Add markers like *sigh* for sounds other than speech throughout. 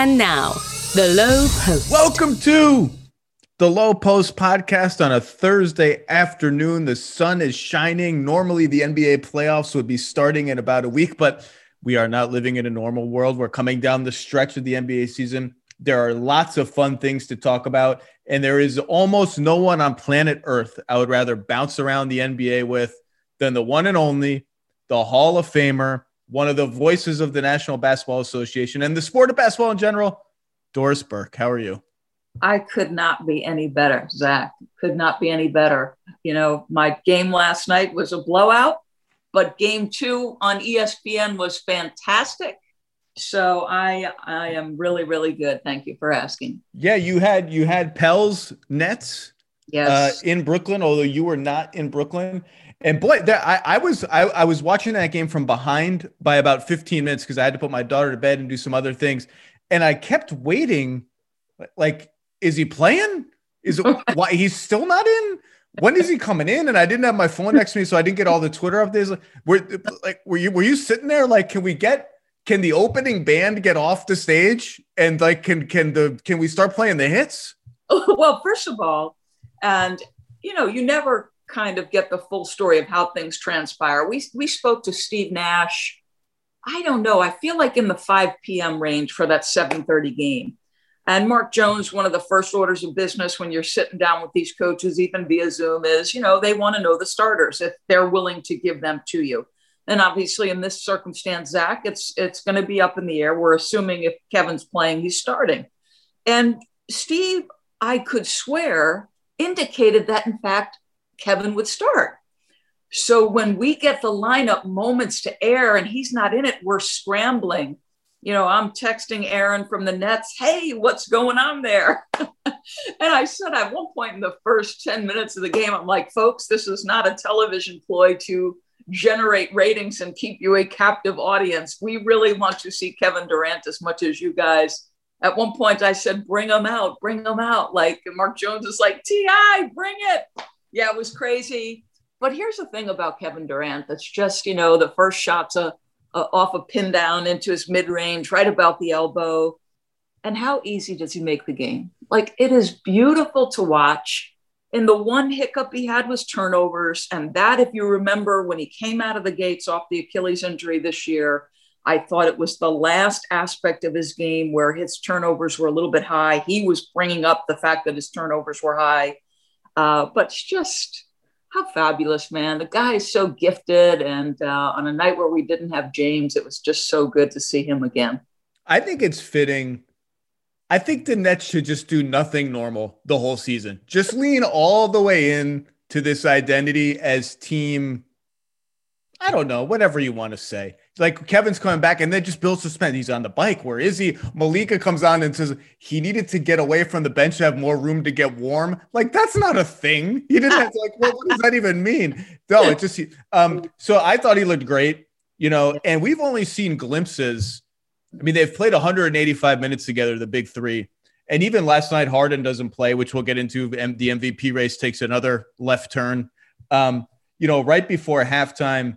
And now, the Low Post. Welcome to the Low Post podcast on a Thursday afternoon. The sun is shining. Normally, the NBA playoffs would be starting in about a week, but we are not living in a normal world. We're coming down the stretch of the NBA season. There are lots of fun things to talk about, and there is almost no one on planet Earth I would rather bounce around the NBA with than the one and only, the Hall of Famer, one of the voices of the National Basketball Association and the sport of basketball in general, Doris Burke. How are you? I could not be any better, Zach. Could not be any better. You know, my game last night was a blowout, but game two on ESPN was fantastic. So I I am really really good. Thank you for asking. Yeah, you had you had Pels Nets yes. Uh, in Brooklyn, although you were not in Brooklyn. And boy, there, I, I was I, I was watching that game from behind by about 15 minutes because I had to put my daughter to bed and do some other things, and I kept waiting. Like, is he playing? Is it *laughs* why he's still not in? When is he coming in? And I didn't have my phone next to me, so I didn't get all the Twitter updates. Like, were like were you were you sitting there like, can we get can the opening band get off the stage and like can can the can we start playing the hits? *laughs* Well, first of all, and you know, you never kind of get the full story of how things transpire. We we spoke to Steve Nash. I don't know. I feel like in the 5 p.m. range for that 7:30 game. And Mark Jones, one of the first orders of business when you're sitting down with these coaches, even via Zoom, is you know they want to know the starters if they're willing to give them to you. And obviously, in this circumstance, Zach, it's it's going to be up in the air. We're assuming if Kevin's playing, he's starting. And Steve, I could swear, indicated that in fact Kevin would start. So when we get the lineup moments to air and he's not in it, we're scrambling. You know, I'm texting Aaron from the Nets, hey, what's going on there? *laughs* and I said at one point in the first 10 minutes of the game, I'm like, folks, this is not a television ploy to generate ratings and keep you a captive audience. We really want to see Kevin Durant as much as you guys. At one point, I said, bring him out, bring him out. Like Mark Jones is like, T.I., bring it yeah, it was crazy. But here's the thing about Kevin Durant that's just, you know, the first shot's a, a off a pin down into his mid range, right about the elbow. And how easy does he make the game? Like it is beautiful to watch. And the one hiccup he had was turnovers. And that, if you remember, when he came out of the gates off the Achilles injury this year, I thought it was the last aspect of his game where his turnovers were a little bit high. He was bringing up the fact that his turnovers were high. Uh, but just how fabulous, man. The guy is so gifted. And uh, on a night where we didn't have James, it was just so good to see him again. I think it's fitting. I think the Nets should just do nothing normal the whole season. Just lean all the way in to this identity as team. I don't know, whatever you want to say like Kevin's coming back and then just builds suspense. He's on the bike. Where is he? Malika comes on and says he needed to get away from the bench to have more room to get warm. Like that's not a thing. He didn't have to, like, what, what does that even mean? No, it just um, so I thought he looked great, you know, and we've only seen glimpses. I mean, they've played 185 minutes together, the big three. And even last night, Harden doesn't play, which we'll get into. The MVP race takes another left turn. Um, you know, right before halftime,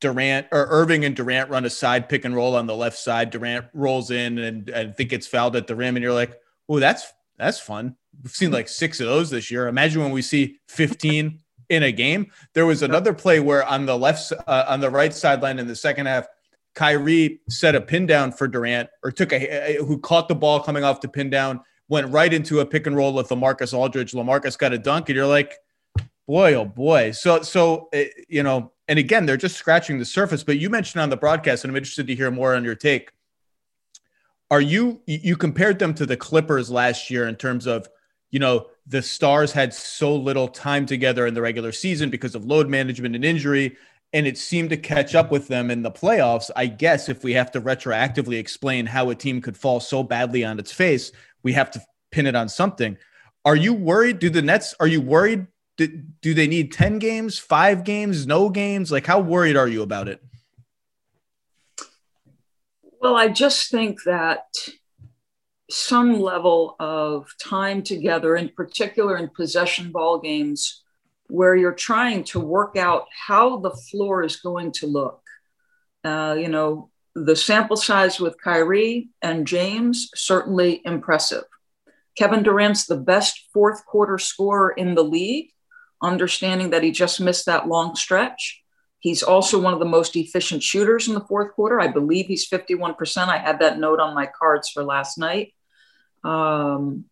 Durant or Irving and Durant run a side pick and roll on the left side. Durant rolls in and I think gets fouled at the rim, and you're like, "Oh, that's that's fun." We've seen like six of those this year. Imagine when we see 15 in a game. There was another play where on the left, uh, on the right sideline in the second half, Kyrie set a pin down for Durant, or took a who caught the ball coming off the pin down, went right into a pick and roll with Lamarcus Aldridge. Lamarcus got a dunk, and you're like, boy, oh boy. So, so eh, you know, and again, they're just scratching the surface. But you mentioned on the broadcast, and I'm interested to hear more on your take. Are you you compared them to the Clippers last year in terms of, you know, the stars had so little time together in the regular season because of load management and injury, and it seemed to catch up with them in the playoffs. I guess if we have to retroactively explain how a team could fall so badly on its face, we have to pin it on something. Are you worried? Do the Nets? Are you worried do, do they need 10 games, five games, no games? Like, how worried are you about it? Well, I just think that some level of time together, in particular in possession ball games, where you're trying to work out how the floor is going to look. Uh, you know, the sample size with Kyrie and James certainly impressive. Kevin Durant's the best fourth quarter scorer in the league, understanding that he just missed that long stretch. He's also one of the most efficient shooters in the fourth quarter. I believe he's 51%. I had that note on my cards for last night. Um,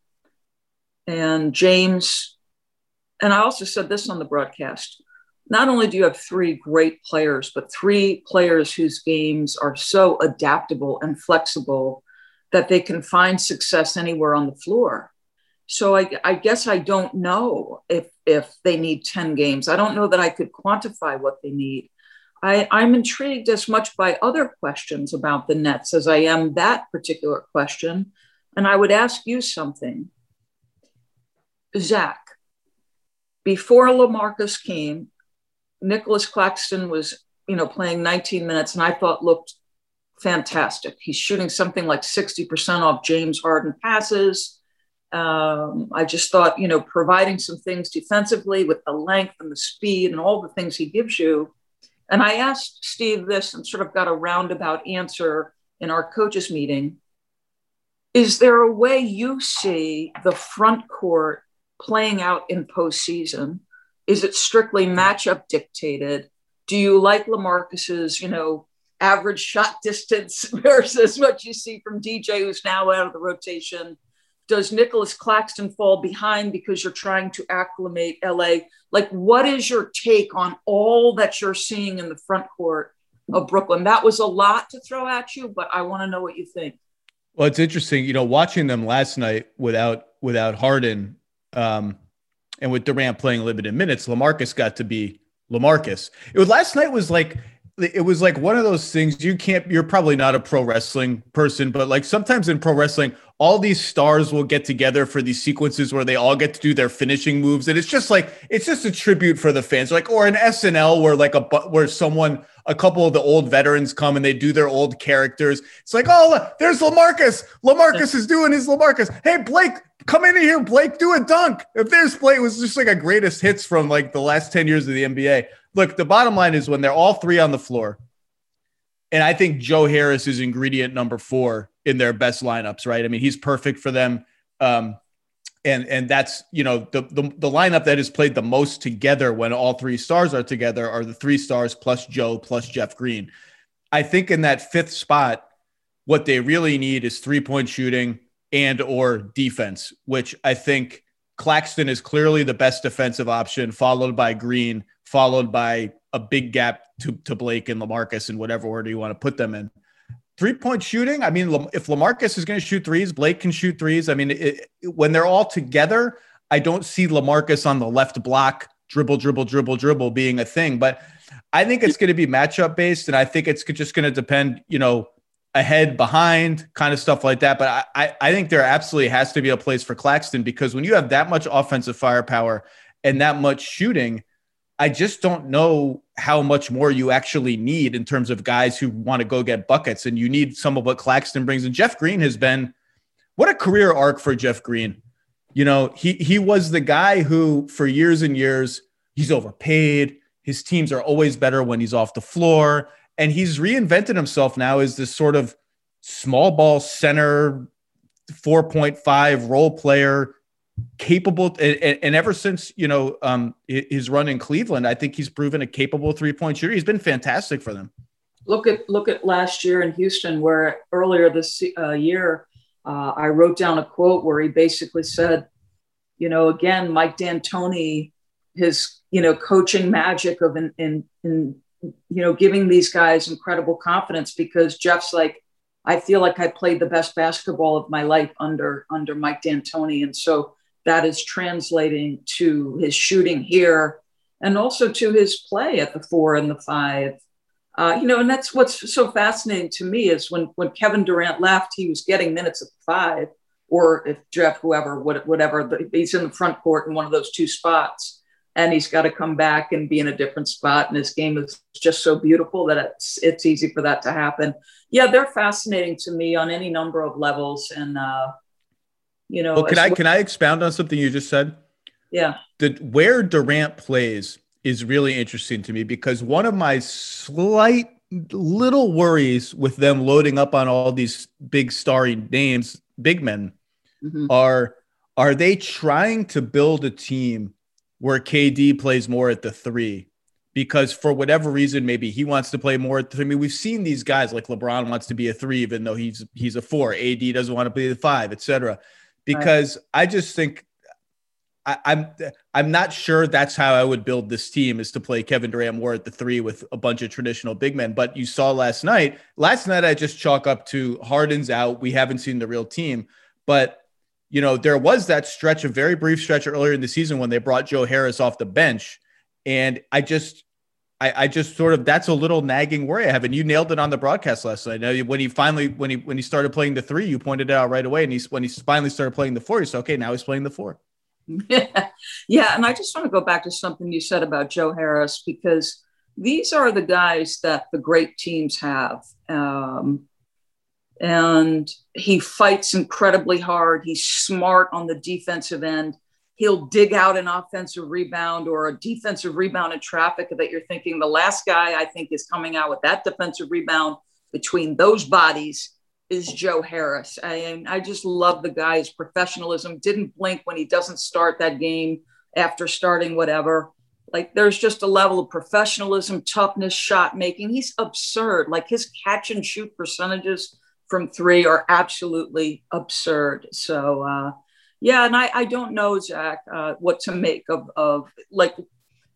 and James, and I also said this on the broadcast not only do you have three great players, but three players whose games are so adaptable and flexible that they can find success anywhere on the floor. So I, I, guess I don't know if if they need 10 games. I don't know that I could quantify what they need. I, I'm intrigued as much by other questions about the Nets as I am that particular question. And I would ask you something. Zach, before Lamarcus came, Nicholas Claxton was, you know, playing 19 minutes and I thought looked fantastic. He's shooting something like 60% off James Harden passes. Um, I just thought, you know, providing some things defensively with the length and the speed and all the things he gives you. And I asked Steve this and sort of got a roundabout answer in our coaches meeting. Is there a way you see the front court playing out in postseason? Is it strictly matchup dictated? Do you like Lamarcus's, you know, average shot *laughs* distance *laughs* versus what you see from DJ, who's now out of the rotation? Does Nicholas Claxton fall behind because you're trying to acclimate LA? Like, what is your take on all that you're seeing in the front court of Brooklyn? That was a lot to throw at you, but I want to know what you think. Well, it's interesting, you know, watching them last night without without Harden. Um, and with Durant playing limited minutes, Lamarcus got to be Lamarcus. It was last night was like it was like one of those things you can't you're probably not a pro wrestling person but like sometimes in pro wrestling all these stars will get together for these sequences where they all get to do their finishing moves and it's just like it's just a tribute for the fans like or an SNL where like a where someone a couple of the old veterans come and they do their old characters. It's like oh there's Lamarcus. Lamarcus is doing his Lamarcus. Hey Blake come in here Blake do a dunk. If there's Blake it was just like a greatest hits from like the last 10 years of the NBA look, the bottom line is when they're all three on the floor, and I think Joe Harris is ingredient number four in their best lineups, right? I mean, he's perfect for them. Um, and and that's you know the, the the lineup that is played the most together when all three stars are together are the three stars plus Joe plus Jeff Green. I think in that fifth spot, what they really need is three point shooting and or defense, which I think Claxton is clearly the best defensive option, followed by Green followed by a big gap to, to Blake and Lamarcus in whatever order you want to put them in. Three point shooting. I mean, if Lamarcus is going to shoot threes, Blake can shoot threes. I mean, it, when they're all together, I don't see Lamarcus on the left block, dribble, dribble, dribble, dribble being a thing. But I think it's going to be matchup based. And I think it's just going to depend, you know, ahead, behind, kind of stuff like that. But I, I think there absolutely has to be a place for Claxton because when you have that much offensive firepower and that much shooting, I just don't know how much more you actually need in terms of guys who want to go get buckets. And you need some of what Claxton brings. And Jeff Green has been what a career arc for Jeff Green. You know, he he was the guy who for years and years he's overpaid. His teams are always better when he's off the floor. And he's reinvented himself now as this sort of small ball center 4.5 role player capable and, and, ever since you know um, his run in Cleveland, I think he's proven a capable three point shooter. He's been fantastic for them. Look at look at last year in Houston, where earlier this uh, year uh, I wrote down a quote where he basically said, you know, again, Mike D'Antoni, his you know coaching magic of in, in, in you know giving these guys incredible confidence because Jeff's like. I feel like I played the best basketball of my life under under Mike D'Antoni, and so that is translating to his shooting here and also to his play at the four and the five. Uh, you know, and that's what's so fascinating to me is when when Kevin Durant left, he was getting minutes at the five, or if Jeff, whoever, whatever, he's in the front court in one of those two spots, and he's got to come back and be in a different spot. And his game is just so beautiful that it's it's easy for that to happen. Yeah, they're fascinating to me on any number of levels, and uh, you know. Well, can I can I expound on something you just said? Yeah. The where Durant plays is really interesting to me because one of my slight little worries with them loading up on all these big starry names, big men, mm-hmm. are are they trying to build a team where KD plays more at the three? Because for whatever reason, maybe he wants to play more at three. I mean, we've seen these guys like LeBron wants to be a three, even though he's he's a four. AD doesn't want to be the five, etc. Because right. I just think I, I'm I'm not sure that's how I would build this team is to play Kevin Durant more at the three with a bunch of traditional big men. But you saw last night. Last night I just chalk up to Harden's out. We haven't seen the real team, but you know there was that stretch, a very brief stretch earlier in the season when they brought Joe Harris off the bench, and I just. I, I just sort of that's a little nagging worry I have, and you nailed it on the broadcast last night. Now, when he finally when he when he started playing the three, you pointed it out right away, and he's when he finally started playing the four, you said, okay, now he's playing the four. *laughs* yeah, and I just want to go back to something you said about Joe Harris because these are the guys that the great teams have. Um, and he fights incredibly hard. He's smart on the defensive end. He'll dig out an offensive rebound or a defensive rebound in traffic that you're thinking the last guy I think is coming out with that defensive rebound between those bodies is Joe Harris. I, I just love the guy's professionalism. Didn't blink when he doesn't start that game after starting whatever. Like there's just a level of professionalism, toughness, shot making. He's absurd. Like his catch and shoot percentages from three are absolutely absurd. So uh, yeah, and I, I don't know, Zach, uh, what to make of, of like.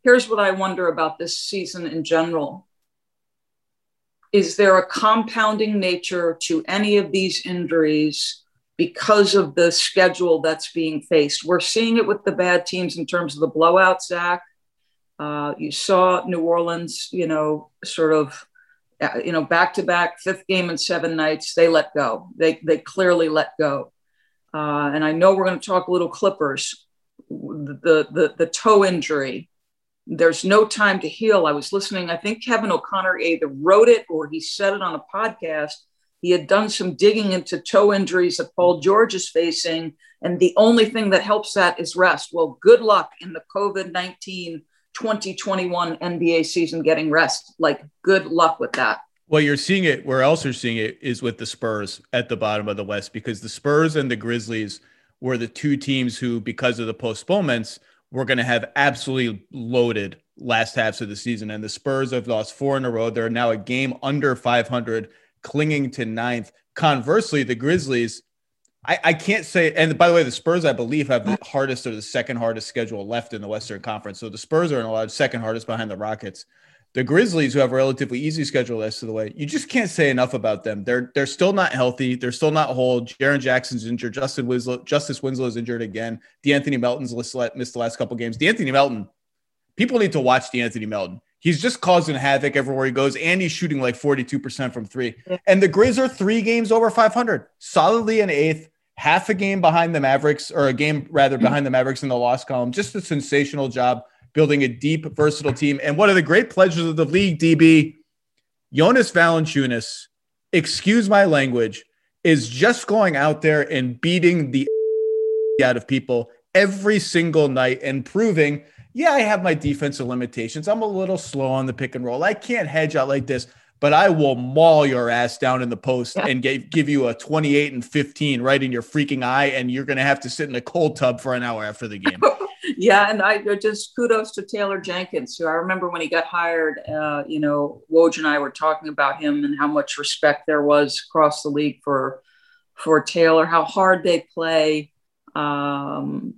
Here's what I wonder about this season in general is there a compounding nature to any of these injuries because of the schedule that's being faced? We're seeing it with the bad teams in terms of the blowouts, Zach. Uh, you saw New Orleans, you know, sort of, you know, back to back, fifth game in seven nights. They let go. They they clearly let go. Uh, and I know we're going to talk a little Clippers. The the the toe injury there's no time to heal. I was listening. I think Kevin O'Connor either wrote it or he said it on a podcast. He had done some digging into toe injuries that Paul George is facing. And the only thing that helps that is rest. Well, good luck in the COVID 19 2021 NBA season getting rest. Like, good luck with that. Well, you're seeing it where else you're seeing it is with the Spurs at the bottom of the West because the Spurs and the Grizzlies were the two teams who, because of the postponements, we're going to have absolutely loaded last halves of the season. And the Spurs have lost four in a row. They're now a game under 500, clinging to ninth. Conversely, the Grizzlies, I, I can't say. And by the way, the Spurs, I believe, have the hardest or the second hardest schedule left in the Western Conference. So the Spurs are in a lot of second hardest behind the Rockets. The Grizzlies, who have a relatively easy schedule rest of the way, you just can't say enough about them. They're they're still not healthy. They're still not whole. Jaren Jackson's injured. Justin Winslow, Justice Winslow is injured again. De'Anthony Melton's missed the last couple games. De'Anthony Melton, people need to watch De'Anthony Melton. He's just causing havoc everywhere he goes, and he's shooting like 42% from three. And the Grizz are three games over 500, solidly in eighth, half a game behind the Mavericks, or a game rather mm. behind the Mavericks in the loss column. Just a sensational job building a deep, versatile team. And one of the great pleasures of the league, DB, Jonas Valanciunas, excuse my language, is just going out there and beating the *laughs* out of people every single night and proving, yeah, I have my defensive limitations. I'm a little slow on the pick and roll. I can't hedge out like this, but I will maul your ass down in the post yeah. and give, give you a 28 and 15 right in your freaking eye. And you're going to have to sit in a cold tub for an hour after the game. *laughs* yeah, and I just kudos to Taylor Jenkins, who I remember when he got hired. Uh, you know, Woj and I were talking about him and how much respect there was across the league for for Taylor, how hard they play. Um,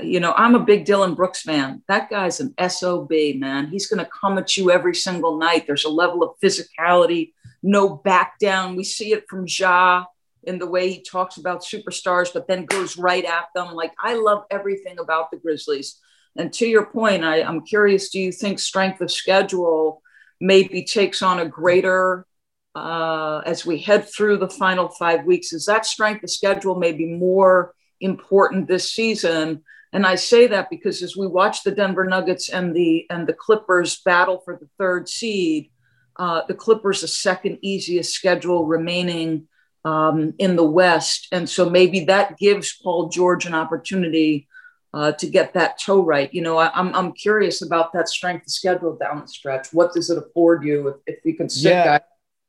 you know, I'm a big Dillon Brooks fan. That guy's an SOB, man. He's going to come at you every single night. There's a level of physicality, no back down. We see it from Ja in the way he talks about superstars, but then goes right at them. Like I love everything about the Grizzlies. And to your point, I, I'm curious, do you think strength of schedule maybe takes on a greater uh, as we head through the final five weeks? Is that strength of schedule maybe more important this season? And I say that because as we watch the Denver Nuggets and the and the Clippers battle for the third seed, uh, the Clippers the second easiest schedule remaining um, in the West. And so maybe that gives Paul George an opportunity uh, to get that toe right. You know, I, am I'm, I'm curious about that strength of schedule down the stretch. What does it afford you if, if you can sit yeah?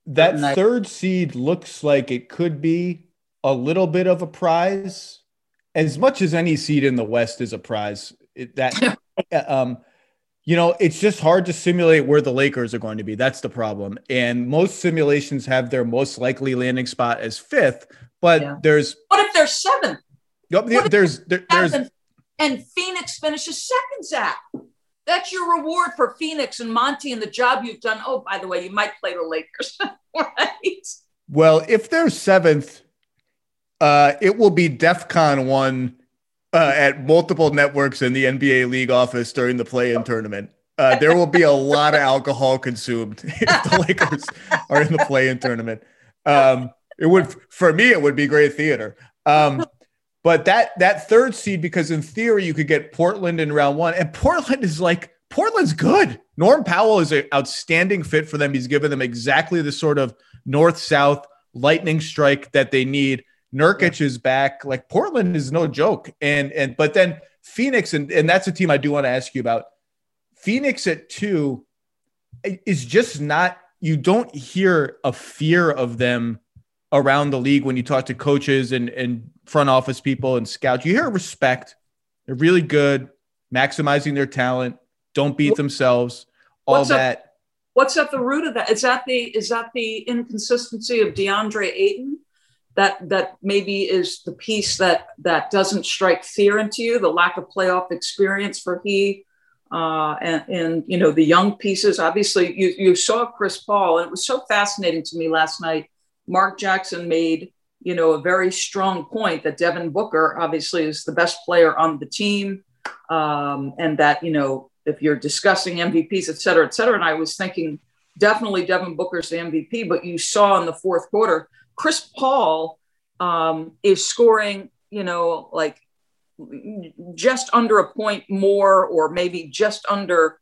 That third seed looks like it could be a little bit of a prize, as much as any seed in the West is a prize. It, that *laughs* um, you know, it's just hard to simulate where the Lakers are going to be. That's the problem. And most simulations have their most likely landing spot as fifth, but yeah. there's what if they're seventh? Yep, there's there, there's and Phoenix finishes second, Zach. That's your reward for Phoenix and Monty and the job you've done. Oh, by the way, you might play the Lakers, *laughs* right? Well, if they're seventh, uh, it will be DEF CON one uh, at multiple networks in the NBA league office during the play-in tournament. Uh, there will be a lot of *laughs* alcohol consumed *laughs* if the Lakers are in the play-in tournament. Um, it would, for me, it would be great theater. Um, but that that third seed, because in theory you could get Portland in round one, and Portland is like Portland's good. Norm Powell is an outstanding fit for them. He's given them exactly the sort of north-south lightning strike that they need. Nurkic is back. Like Portland is no joke. And and but then Phoenix, and, and that's a team I do want to ask you about. Phoenix at two is just not, you don't hear a fear of them around the league when you talk to coaches and, and front office people and scouts. You hear respect. They're really good, maximizing their talent, don't beat themselves, all what's that. At, what's at the root of that? Is that the is that the inconsistency of DeAndre Ayton? That that maybe is the piece that that doesn't strike fear into you the lack of playoff experience for he uh, and, and you know the young pieces. Obviously you, you saw chris paul and it was so fascinating to me last night. Mark jackson made you know a very strong point that devin booker obviously is the best player on the team um, and that you know if you're discussing mvps et cetera et cetera and i was thinking definitely devin booker's the mvp but you saw in the fourth quarter Chris Paul um, is scoring, you know, like just under a point more, or maybe just under,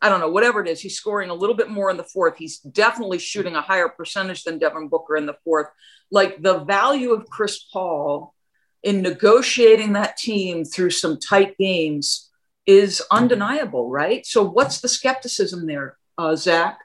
I don't know, whatever it is. He's scoring a little bit more in the fourth. He's definitely shooting a higher percentage than Devin Booker in the fourth. Like the value of Chris Paul in negotiating that team through some tight games is undeniable, right? So, what's the skepticism there, uh, Zach?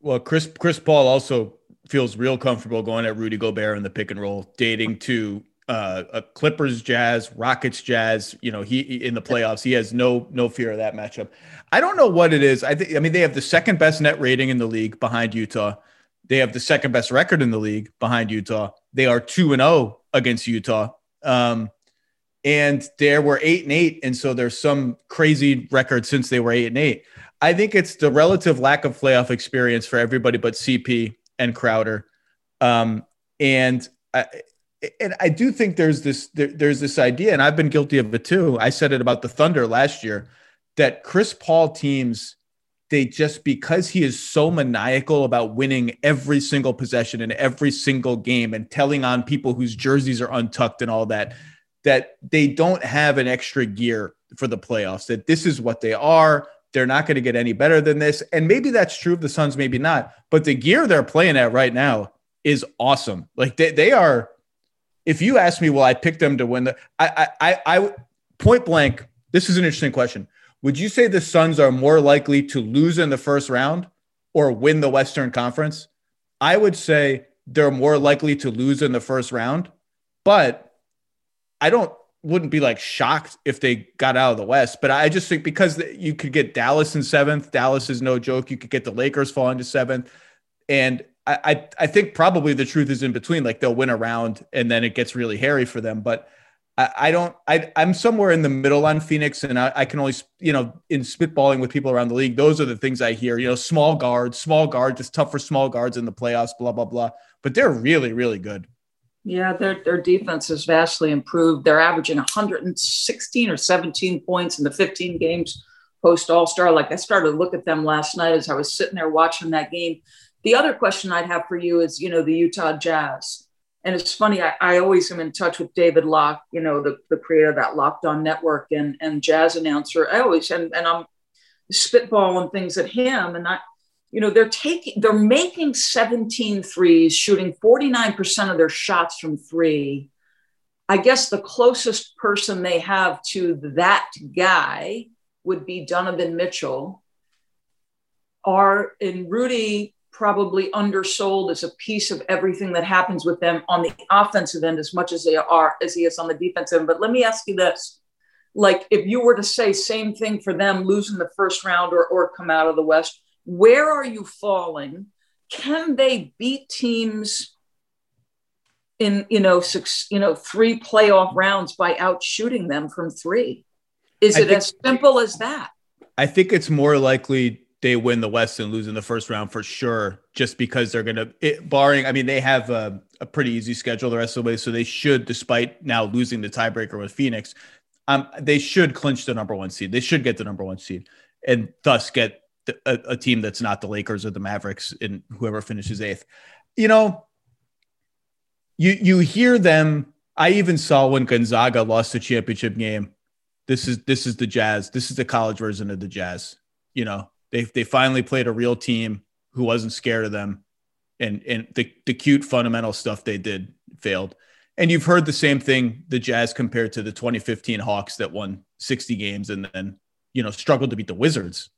Well, Chris Chris Paul also feels real comfortable going at Rudy Gobert in the pick and roll, dating to uh, a Clippers Jazz, Rockets Jazz. You know, he in the playoffs, he has no no fear of that matchup. I don't know what it is. I think I mean they have the second best net rating in the league behind Utah. They have the second best record in the league behind Utah. They are two and zero oh against Utah. Um, and there were eight and eight, and so there's some crazy record since they were eight and eight. I think it's the relative lack of playoff experience for everybody but CP and Crowder. Um, and I, and I do think there's this there, there's this idea, and I've been guilty of it too. I said it about the Thunder last year that Chris Paul teams they just because he is so maniacal about winning every single possession in every single game and telling on people whose jerseys are untucked and all that that they don't have an extra gear for the playoffs that this is what they are they're not going to get any better than this. And maybe that's true of the Suns, maybe not. But the gear they're playing at right now is awesome. Like they, they are. If you ask me, will I pick them to win the? I, I, I, point blank. This is an interesting question. Would you say the Suns are more likely to lose in the first round or win the Western Conference? I would say they're more likely to lose in the first round, but I don't wouldn't be like shocked if they got out of the West. But I just think because you could get Dallas in seventh, Dallas is no joke. You could get the Lakers falling to seventh, and I, I, I think probably the truth is in between. Like they'll win a round and then it gets really hairy for them. But I, I don't. I I'm somewhere in the middle on Phoenix, and I, I can only you know in spitballing with people around the league. Those are the things I hear. You know, small guards, small guards. It's tough for small guards in the playoffs. Blah blah blah. But they're really really good. Yeah, their their defense has vastly improved. They're averaging 116 or 17 points in the 15 games post All Star. Like I started to look at them last night as I was sitting there watching that game. The other question I'd have for you is, you know, the Utah Jazz. And it's funny, I, I always am in touch with David Locke, you know, the, the creator of that Locked On Network and, and jazz announcer. I always, and, and I'm spitballing things at him. And I, you know they're taking they're making 17 threes shooting 49% of their shots from three I guess the closest person they have to that guy would be Donovan Mitchell. Are in Rudy probably undersold as a piece of everything that happens with them on the offensive end as much as they are as he is on the defensive end. But let me ask you this. Like if you were to say same thing for them losing the first round or, or come out of the West, where are you falling? Can they beat teams in you know six you know three playoff rounds by outshooting them from three? Is it think, as simple as that? I think it's more likely they win the West and lose in the first round for sure, just because they're going to, barring, I mean, they have a, a, pretty easy schedule the rest of the way. So they should, despite now losing the tiebreaker with Phoenix, um, they should clinch the number one seed. They should get the number one seed and thus get a, a team that's not the Lakers or the Mavericks and whoever finishes eighth. You know, you you hear them. I even saw when Gonzaga lost the championship game. This is this is the Jazz. This is the college version of the Jazz. You know, they they finally played a real team who wasn't scared of them, and and the the cute fundamental stuff they did failed. And you've heard the same thing the Jazz compared to the 2015 Hawks that won 60 games and then you know struggled to beat the Wizards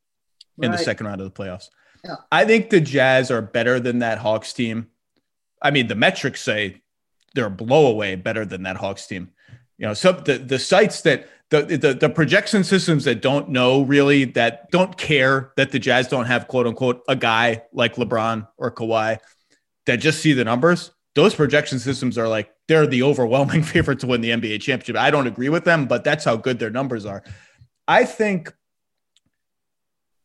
in right. the second round of the playoffs. Yeah. I think the Jazz are better than that Hawks team. I mean, the metrics say they're a blowaway better than that Hawks team. You know, so the the sites that the, the the projection systems that don't know really that don't care that the Jazz don't have quote unquote a guy like LeBron or Kawhi that just see the numbers. Those projection systems are like they're the overwhelming *laughs* favorite to win the NBA championship. I don't agree with them, but that's how good their numbers are. I think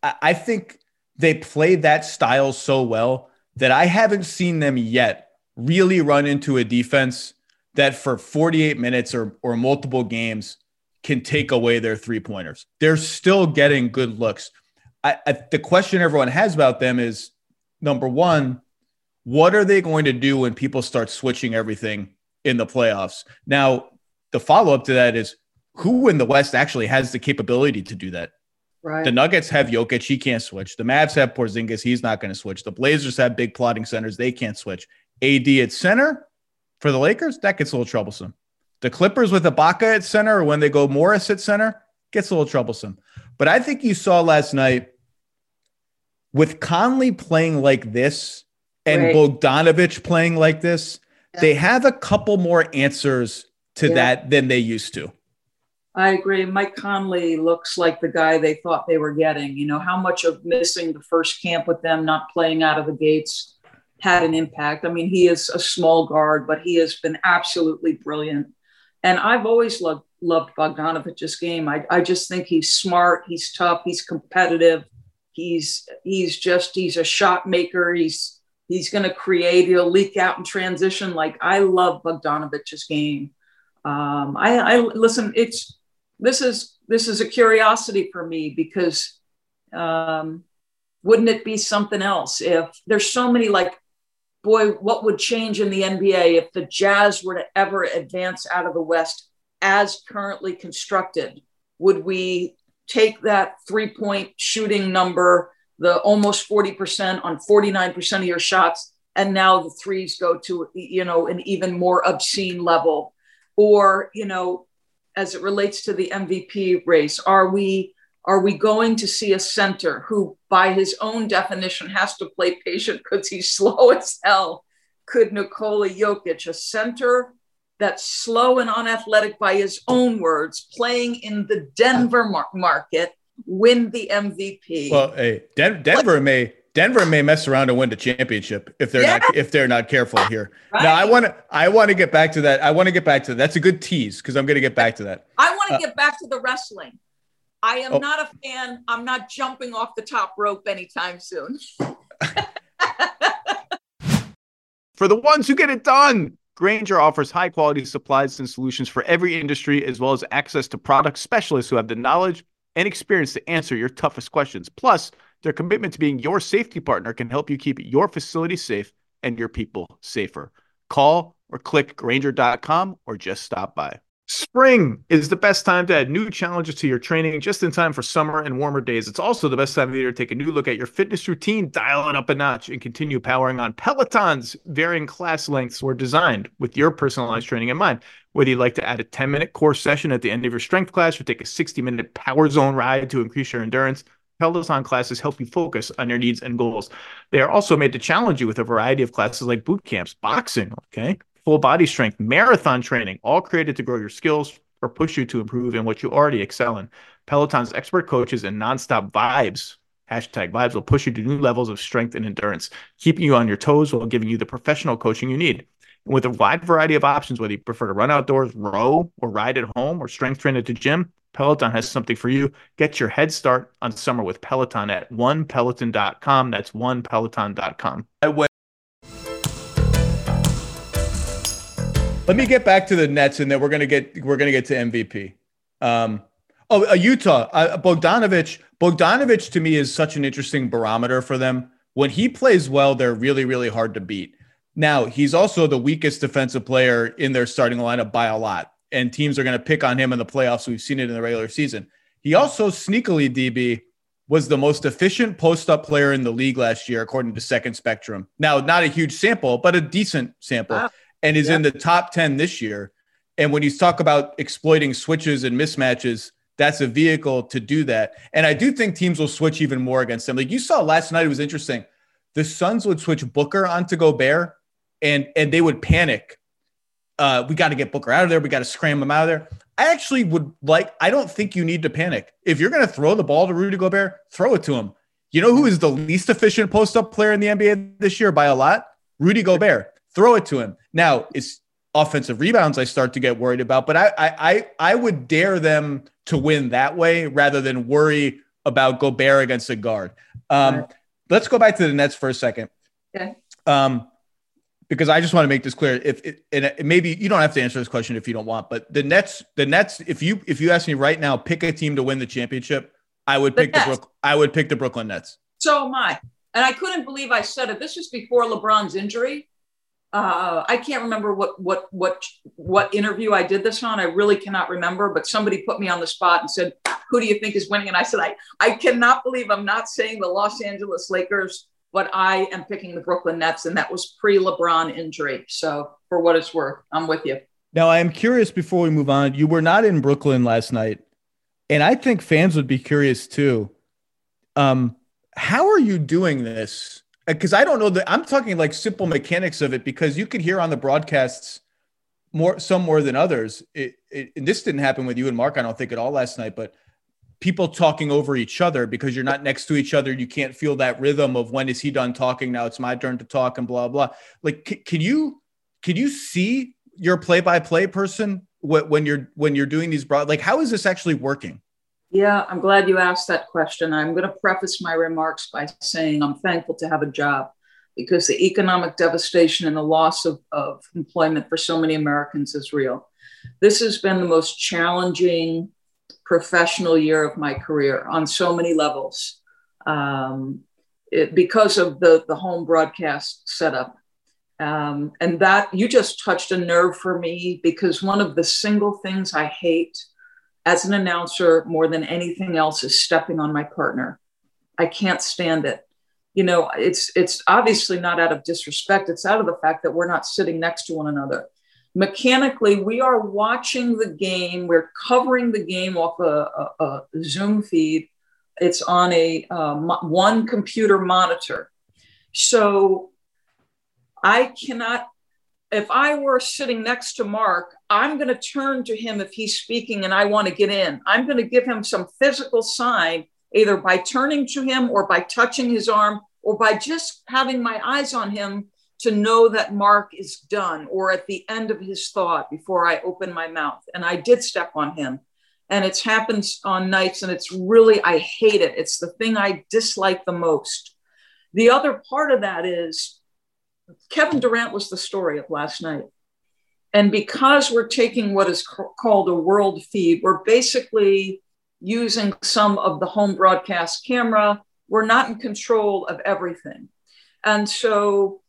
I think they play that style so well that I haven't seen them yet really run into a defense that for 48 minutes or, or multiple games can take away their three pointers. They're still getting good looks. I, I, the question everyone has about them is number one, what are they going to do when people start switching everything in the playoffs? Now, the follow up to that is who in the West actually has the capability to do that? Right. The Nuggets have Jokic, he can't switch. The Mavs have Porzingis, he's not going to switch. The Blazers have big plotting centers, they can't switch. AD at center for the Lakers, that gets a little troublesome. The Clippers with Ibaka at center, or when they go Morris at center, gets a little troublesome. But I think you saw last night with Conley playing like this and right. Bogdanovic playing like this, yeah. they have a couple more answers to yeah. that than they used to. I agree. Mike Conley looks like the guy they thought they were getting. You know, how much of missing the first camp with them, not playing out of the gates, had an impact. I mean, he is a small guard, but he has been absolutely brilliant. And I've always loved, loved Bogdanovic's game. I, I just think he's smart, he's tough, he's competitive. He's he's just he's a shot maker. He's he's going to create. He'll leak out in transition. Like I love Bogdanovic's game. Um, I, I listen. It's this is this is a curiosity for me because um, wouldn't it be something else if there's so many like boy what would change in the nba if the jazz were to ever advance out of the west as currently constructed? Would we take that three point shooting number the almost 40% on 49% of your shots and now the threes go to you know an even more obscene level? Or you know as it relates to the MVP race? Are we are we going to see a center who, by his own definition, has to play patient because he's *laughs* slow as hell? Could Nikola Jokic, a center that's slow and unathletic by his own words, playing in the Denver mar- market, win the MVP? Well, hey, Den- Denver may Denver may mess around and win the championship if they're yeah. not if they're not careful here. Right. Now I want to I want to get back to that. I want to get back to that. That's a good tease because I'm going to get back to that. I want to uh, get back to the wrestling. I am oh. not a fan. I'm not jumping off the top rope anytime soon. *laughs* For the ones who get it done, Grainger offers high quality supplies and solutions for every industry, as well as access to product specialists who have the knowledge and experience to answer your toughest questions. Plus, their commitment to being your safety partner can help you keep your facility safe and your people safer. Call or click Grainger.com or just stop by. Spring is the best time to add new challenges to your training just in time for summer and warmer days. It's also the best time of the year to take a new look at your fitness routine, dial it up a notch, and continue powering on. Peloton's varying class lengths were designed with your personalized training in mind. Whether you'd like to add a 10 minute core session at the end of your strength class or take a 60 minute power zone ride to increase your endurance, Peloton classes help you focus on your needs and goals. They are also made to challenge you with a variety of classes like boot camps, boxing, okay, full body strength, marathon training, all created to grow your skills or push you to improve in what you already excel in. Peloton's expert coaches and nonstop vibes, hashtag vibes, will push you to new levels of strength and endurance, keeping you on your toes while giving you the professional coaching you need. With a wide variety of options, whether you prefer to run outdoors, row, or ride at home, or strength train at the gym, Peloton has something for you. Get your head start on summer with Peloton at onepeloton.com. That's onepeloton.com. Let me get back to the Nets, and then we're gonna get we're gonna get to MVP. Um, oh, uh, Utah, uh, Bogdanovic. Bogdanovic to me is such an interesting barometer for them. When he plays well, they're really really hard to beat. Now he's also the weakest defensive player in their starting lineup by a lot, and teams are going to pick on him in the playoffs. We've seen it in the regular season. He also sneakily DB was the most efficient post up player in the league last year, according to Second Spectrum. Now, not a huge sample, but a decent sample. Wow and is in the top 10 this year. And when you talk about exploiting switches and mismatches, that's a vehicle to do that. And I do think teams will switch even more against him. Like you saw last night, it was interesting. The Suns would switch Booker onto Gobert and and they would panic. Uh, we got to get Booker out of there. We got to scram him out of there. I actually would like, I don't think you need to panic. If you're going to throw the ball to Rudy Gobert, throw it to him. You know who is the least efficient post up player in the NBA this year by a lot? Rudy Gobert throw it to him. Now it's offensive rebounds I start to get worried about, but I I I would dare them to win that way rather than worry about Gobert against a guard. Um, right. Let's go back to the Nets for a second. Okay. Um, because I just want to make this clear. If it, and maybe you don't have to answer this question if you don't want, but the Nets, the Nets, if you if you ask me right now, pick a team to win the championship, I would pick the, the Brook, I would pick the Brooklyn Nets. So am I, and I couldn't believe I said it. This was before LeBron's injury uh, I can't remember what what what what interview I did this on. I really cannot remember, but somebody put me on the spot and said, "Who do you think is winning?" And I said, "I I cannot believe I'm not saying the Los Angeles Lakers, but I am picking the Brooklyn Nets, and that was pre-LeBron injury. So for what it's worth, I'm with you." Now I am curious. Before we move on, you were not in Brooklyn last night, and I think fans would be curious too. Um, how are you doing this? because I don't know that I'm talking like simple mechanics of it because you could hear on the broadcasts more some more than others. It, it, and this didn't happen with you and Mark, I don't think at all last night, but people talking over each other because you're not next to each other. You can't feel that rhythm of when is he done talking? Now it's my turn to talk and blah blah. Like, c- can you can you see your play by play person when you're when you're doing these broad? Like, how is this actually working? Yeah, I'm glad you asked that question. I'm going to preface my remarks by saying I'm thankful to have a job because the economic devastation and the loss of, of employment for so many Americans is real. This has been the most challenging professional year of my career on so many levels um, it, because of the, the home broadcast setup. Um, and that you just touched a nerve for me because one of the single things I hate as an announcer more than anything else is stepping on my partner. I can't stand it. You know, it's it's obviously not out of disrespect. It's out of the fact that we're not sitting next to one another. Mechanically, we are watching the game. We're covering the game off a, a, a Zoom feed. It's on a uh, one computer monitor. So I cannot if I were sitting next to Mark, I'm going to turn to him if he's speaking and I want to get in. I'm going to give him some physical sign, either by turning to him or by touching his arm or by just having my eyes on him to know that Mark is done or at the end of his thought before I open my mouth. And I did step on him. And it's happened on nights, and it's really, I hate it. It's the thing I dislike the most. The other part of that is Kevin Durant was the story of last night. And because we're taking what is called a world feed, we're basically using some of the home broadcast camera. We're not in control of everything. And so,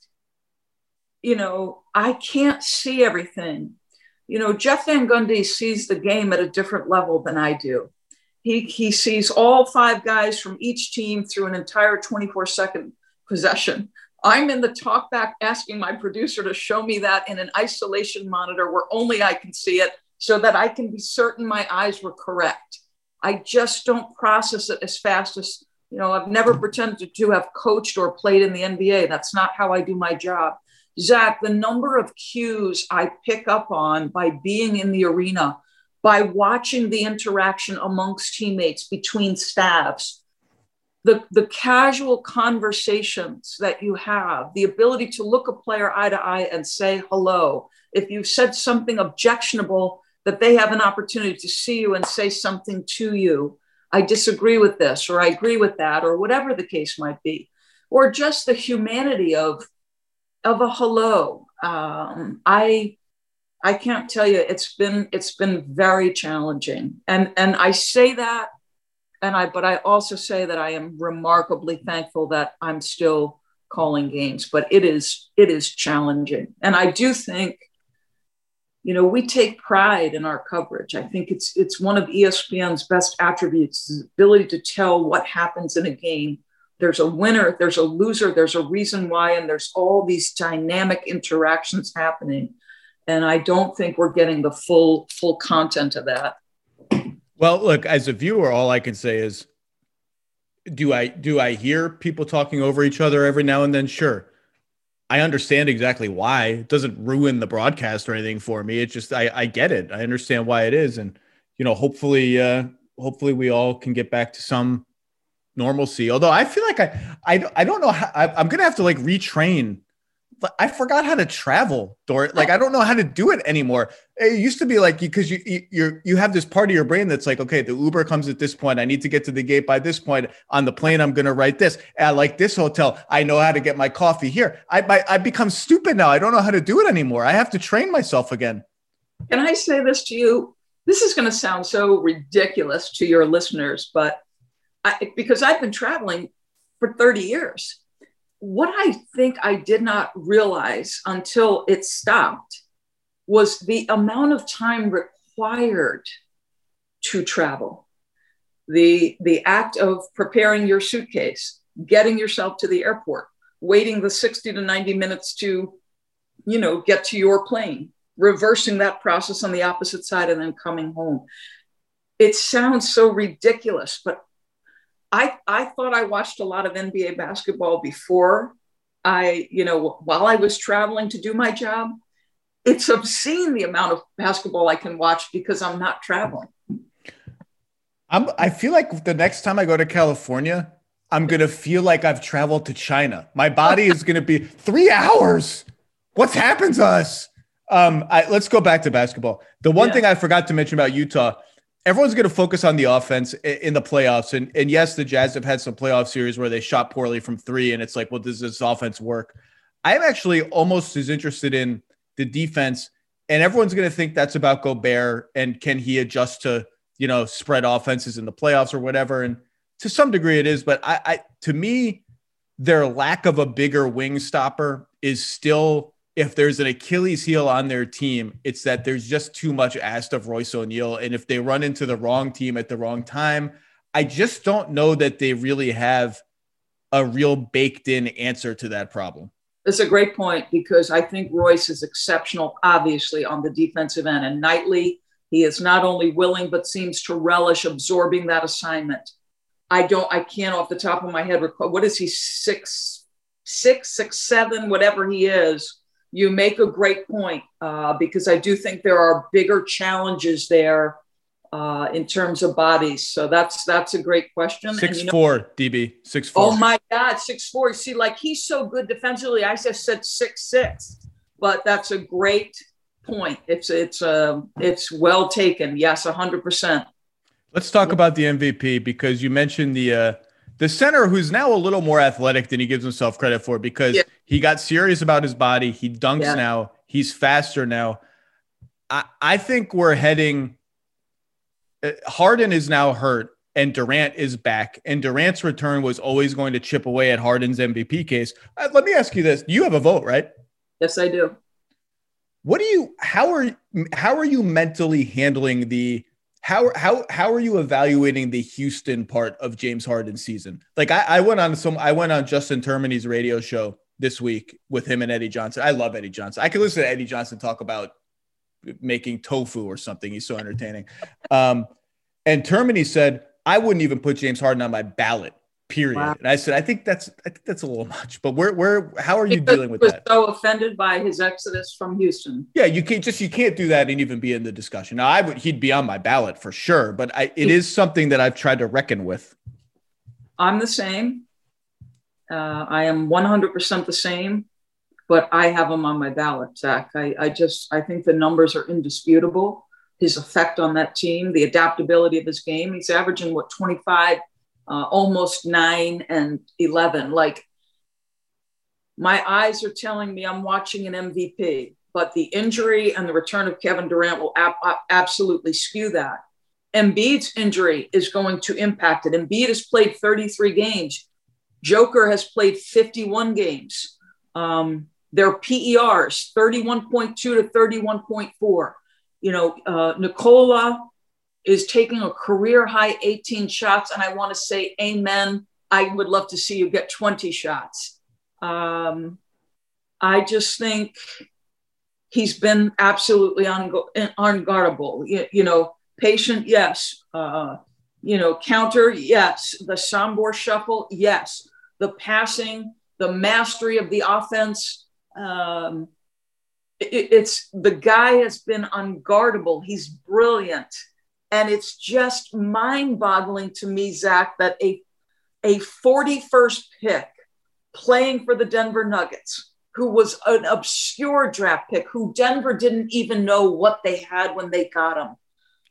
you know, I can't see everything. you know, Jeff Van Gundy sees the game at a different level than I do. He, he sees all five guys from each team through an entire 24 second possession. I'm in the talkback asking my producer to show me that in an isolation monitor where only I can see it so that I can be certain my eyes were correct. I just don't process it as fast as, you know, I've never pretended to have coached or played in the NBA. That's not how I do my job. Zach, the number of cues I pick up on by being in the arena, by watching the interaction amongst teammates between staffs, the, the casual conversations that you have, the ability to look a player eye to eye and say hello. If you've said something objectionable, that they have an opportunity to see you and say something to you. I disagree with this, or I agree with that, or whatever the case might be, or just the humanity of of a hello. Um, I I can't tell you it's been it's been very challenging, and and I say that, and I but I also say that I am remarkably thankful that I'm still calling games, but it is it is challenging, and I do think you know we take pride in our coverage. I think it's it's one of espn's best attributes the ability to tell what happens in a game there's a winner there's a loser there's a reason why and there's all these dynamic interactions happening and i don't think we're getting the full full content of that well look as a viewer all i can say is do i do i hear people talking over each other every now and then sure I understand exactly why. It doesn't ruin the broadcast or anything for me. It's just I, I get it. I understand why it is, and you know, hopefully, uh, hopefully, we all can get back to some normalcy. Although I feel like I I, I don't know how I, I'm gonna have to like retrain I forgot how to travel. Like I don't know how to do it anymore. It used to be like because you you you have this part of your brain that's like, okay, the Uber comes at this point. I need to get to the gate by this point. On the plane, I'm gonna write this. I like this hotel. I know how to get my coffee here. I, I I become stupid now. I don't know how to do it anymore. I have to train myself again. Can I say this to you? This is going to sound so ridiculous to your listeners, but I, because I've been traveling for 30 years what I think I did not realize until it stopped was the amount of time required to travel. The, the act of preparing your suitcase, getting yourself to the airport, waiting the 60 to 90 minutes to, you know, get to your plane, reversing that process on the opposite side and then coming home. It sounds so ridiculous, but I, I thought I watched a lot of NBA basketball before I, you know, while I was traveling to do my job. It's obscene the amount of basketball I can watch because I'm not traveling. I'm, I feel like the next time I go to California, I'm going to feel like I've traveled to China. My body is going to be *laughs* three hours. What's happened to us? Um, I, let's go back to basketball. The one yeah. thing I forgot to mention about Utah everyone's going to focus on the offense in the playoffs. And, and yes, the Jazz have had some playoff series where they shot poorly from three, and it's like, well, does this offense work? I'm actually almost as interested in the defense, and everyone's going to think that's about Gobert and can he adjust to you know spread offenses in the playoffs or whatever. And to some degree, it is. But I, I to me, their lack of a bigger wing stopper is still if there's an Achilles heel on their team, it's that there's just too much asked of Royce O'Neale. And if they run into the wrong team at the wrong time, I just don't know that they really have a real baked in answer to that problem. That's a great point because I think Royce is exceptional, obviously, on the defensive end. And nightly, he is not only willing, but seems to relish absorbing that assignment. I don't, I can't off the top of my head recall, what is he, six, six, six, seven, whatever he is you make a great point uh, because I do think there are bigger challenges there uh, in terms of bodies. So that's that's a great question. Six and, know, four, DB six four. Oh my God, six four. See, like he's so good defensively. I just said six six, but that's a great point. It's it's uh, it's well taken. Yes, hundred percent. Let's talk about the MVP because you mentioned the uh, the center who's now a little more athletic than he gives himself credit for because yeah. He got serious about his body. He dunks yeah. now. He's faster now. I, I think we're heading. Uh, Harden is now hurt and Durant is back. And Durant's return was always going to chip away at Harden's MVP case. Uh, let me ask you this: You have a vote, right? Yes, I do. What do you how are how are you mentally handling the how how how are you evaluating the Houston part of James Harden's season? Like I, I went on some I went on Justin Termine's radio show this week with him and Eddie Johnson. I love Eddie Johnson. I could listen to Eddie Johnson talk about making tofu or something. He's so entertaining. Um, and Termine said, I wouldn't even put James Harden on my ballot period. Wow. And I said, I think that's I think that's a little much. But where where how are you because dealing with was that? So offended by his exodus from Houston. Yeah, you can't just you can't do that and even be in the discussion. Now I would he'd be on my ballot for sure, but I it is something that I've tried to reckon with. I'm the same. Uh, I am 100% the same, but I have him on my ballot, Zach. I, I just I think the numbers are indisputable. His effect on that team, the adaptability of his game. He's averaging what 25 uh, almost nine and 11. Like my eyes are telling me I'm watching an MVP, but the injury and the return of Kevin Durant will ab- absolutely skew that. Embiid's injury is going to impact it. Embiid has played 33 games. Joker has played 51 games. Um, their PERs 31.2 to 31.4. You know, uh, Nikola is taking a career high 18 shots. And I want to say, Amen. I would love to see you get 20 shots. Um, I just think he's been absolutely unguardable. You, you know, patient, yes. Uh, you know, counter, yes. The Sombor shuffle, yes. The passing, the mastery of the offense. Um, it, it's the guy has been unguardable. He's brilliant. And it's just mind boggling to me, Zach, that a, a 41st pick playing for the Denver Nuggets, who was an obscure draft pick, who Denver didn't even know what they had when they got him.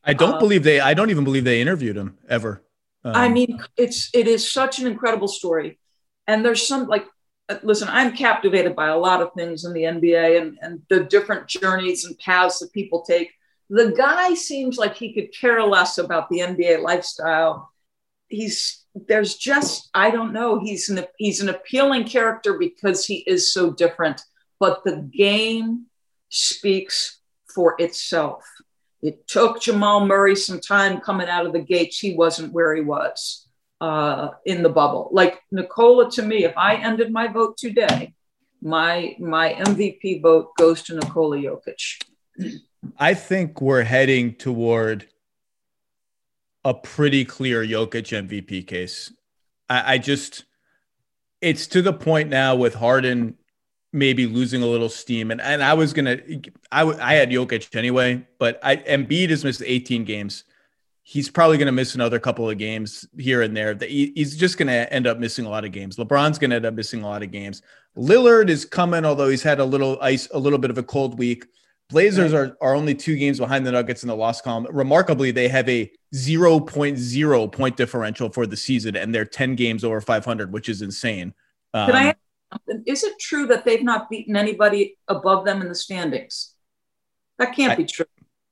I don't um, believe they, I don't even believe they interviewed him ever. Um, I mean, it's, it is such an incredible story. And there's some like, uh, listen, I'm captivated by a lot of things in the NBA and, and the different journeys and paths that people take the guy seems like he could care less about the NBA lifestyle. He's there's just I don't know. He's an he's an appealing character because he is so different. But the game speaks for itself. It took Jamal Murray some time coming out of the gates. He wasn't where he was uh, in the bubble. Like Nikola, to me, if I ended my vote today, my my MVP vote goes to Nikola Jokic. I think we're heading toward a pretty clear Jokic MVP case. I, I just, it's to the point now with Harden maybe losing a little steam. And, and I was to, I, I had Jokic anyway, but I, Embiid has missed 18 games. He's probably going to miss another couple of games here and there. He's just going to end up missing a lot of games. LeBron's going to end up missing a lot of games. Lillard is coming, although he's had a little ice, a little bit of a cold week. Blazers are, are only two games behind the Nuggets in the loss column. Remarkably, they have a 0.0 point differential for the season, and they're 10 games over 500, which is insane. Um, Can I? Is it true that they've not beaten anybody above them in the standings? That can't I, be true.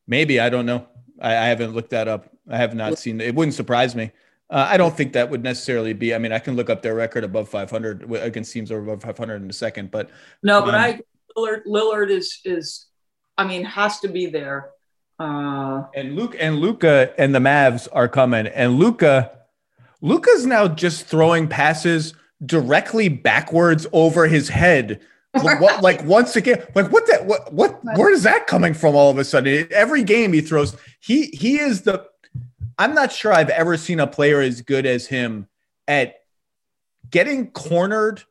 Maybe I don't know. I, I, haven't looked that up. I have not seen it. Wouldn't surprise me. Uh, I don't think that would necessarily be. I mean, I can look up their record above 500 against teams over above 500 in a second, but no. But um, I Lillard, Lillard is is I mean, has to be there. Uh, and Luke and Luka and the Mavs are coming, and Luka, Luka's now just throwing passes directly backwards over his head. *laughs* What, like once again, like what that what what where is that coming from all of a sudden? Every game he throws, he he is the I'm not sure I've ever seen a player as good as him at getting cornered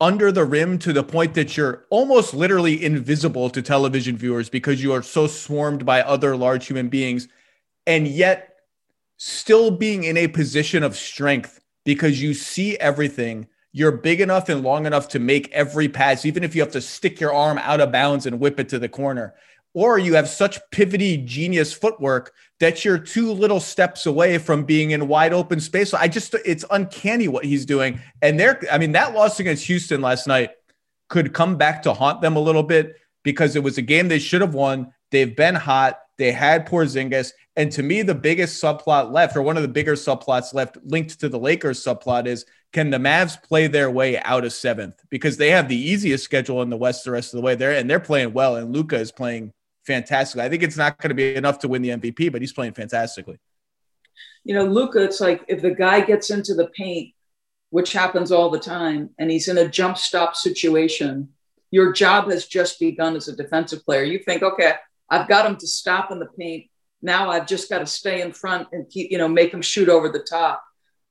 under the rim to the point that you're almost literally invisible to television viewers because you are so swarmed by other large human beings and yet still being in a position of strength because you see everything. You're big enough and long enough to make every pass even if you have to stick your arm out of bounds and whip it to the corner. Or you have such pivoty genius footwork that you're two little steps away from being in wide open space. I just it's uncanny what he's doing. And there, I mean, that loss against Houston last night could come back to haunt them a little bit because it was a game they should have won. They've been hot. They had Porzingis. And to me, the biggest subplot left, or one of the bigger subplots left linked to the Lakers subplot is can the Mavs play their way out of seventh because they have the easiest schedule in the West the rest of the way there, and they're playing well, and Luka is playing fantastically. I think it's not going to be enough to win the MVP, but he's playing fantastically. You know, Luka, it's like if the guy gets into the paint, which happens all the time, and he's in a jump stop situation, your job has just begun as a defensive player. You think, okay, I've got him to stop in the paint. Now I've just got to stay in front and keep, you know, make him shoot over the top.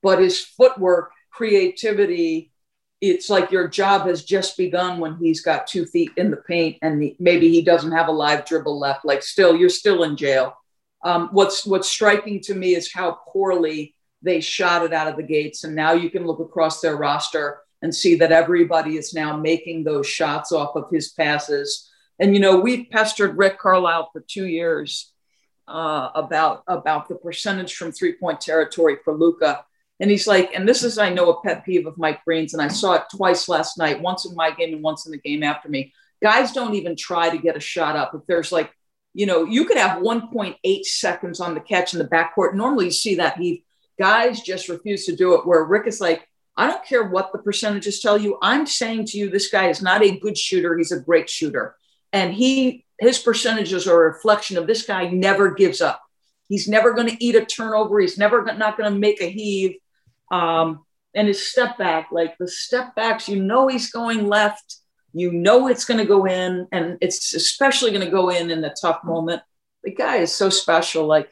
But his footwork, creativity, it's like your job has just begun when he's got two feet in the paint and maybe he doesn't have a live dribble left. Like still, you're still in jail. Um, what's what's striking to me is how poorly they shot it out of the gates, and now you can look across their roster and see that everybody is now making those shots off of his passes. And you know, we've pestered Rick Carlisle for two years uh, about about the percentage from three point territory for Luka. And he's like, and this is, I know, a pet peeve of Mike Breen's, and I saw it twice last night, once in my game and once in the game after me. Guys don't even try to get a shot up. If there's like, you know, you could have 1.8 seconds on the catch in the backcourt. Normally you see that he guys just refuse to do it. Where Rick is like, I don't care what the percentages tell you. I'm saying to you, this guy is not a good shooter. He's a great shooter. And he, his percentages are a reflection of this guy never gives up. He's never going to eat a turnover. He's never not going to make a heave. Um, and his step back, like the step backs, you know he's going left. You know it's going to go in, and it's especially going to go in in the tough moment. The guy is so special. Like,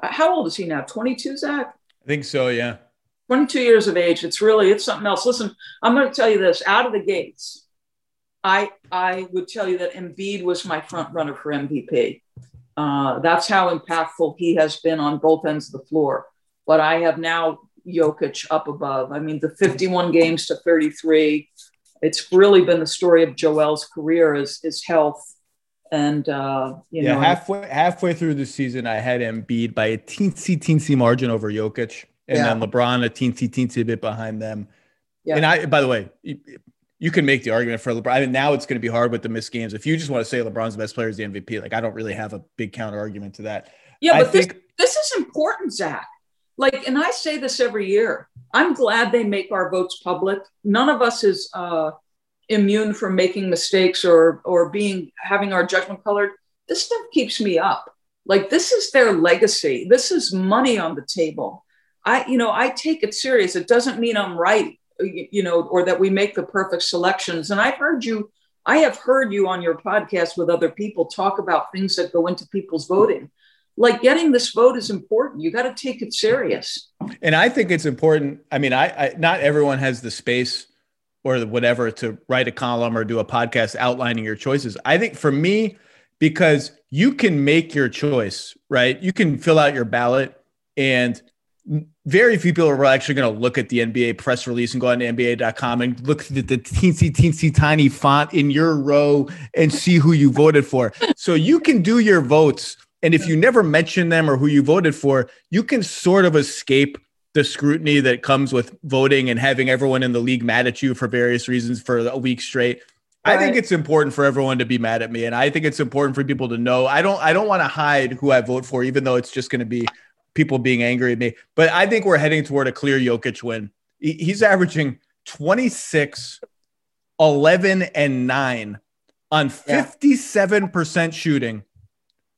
uh, how old is he now? 22, Zach? I think so, yeah. 22 years of age. It's really, it's something else. Listen, I'm going to tell you this out of the gates. I, I would tell you that Embiid was my front runner for MVP. Uh, that's how impactful he has been on both ends of the floor. But I have now Jokic up above. I mean, the 51 games to 33. It's really been the story of Joel's career is his health. And uh, you yeah, know, halfway halfway through the season, I had Embiid by a teensy teensy margin over Jokic, and yeah. then LeBron a teensy teensy bit behind them. Yeah. And I, by the way, you, you can make the argument for LeBron. I mean, now it's going to be hard with the missed games. If you just want to say LeBron's the best player is the MVP, like I don't really have a big counter argument to that. Yeah, but I this, think, this is important, Zach like and i say this every year. I'm glad they make our votes public. None of us is uh, immune from making mistakes or or being having our judgment colored. This stuff keeps me up. Like this is their legacy. This is money on the table. I you know i take it serious. It doesn't mean i'm right you know or that we make the perfect selections. And i've heard you i have heard you on your podcast with other people talk about things that go into people's voting like getting this vote is important. You got to take it serious. And I think it's important. I mean, I, I not everyone has the space or whatever to write a column or do a podcast outlining your choices. I think for me, because you can make your choice, right? You can fill out your ballot and very few people are actually going to look at the NBA press release and go on to NBA.com and look at the teensy, teensy, tiny font in your row and see who you voted for. So you can do your votes and if you never mention them or who you voted for, you can sort of escape the scrutiny that comes with voting and having everyone in the league mad at you for various reasons for a week straight. Right. I think it's important for everyone to be mad at me, and I think it's important for people to know. I don't. I don't want to hide who I vote for, even though it's just going to be people being angry at me. But I think we're heading toward a clear Jokic win. He's averaging 26, 11, and 9 on 57% shooting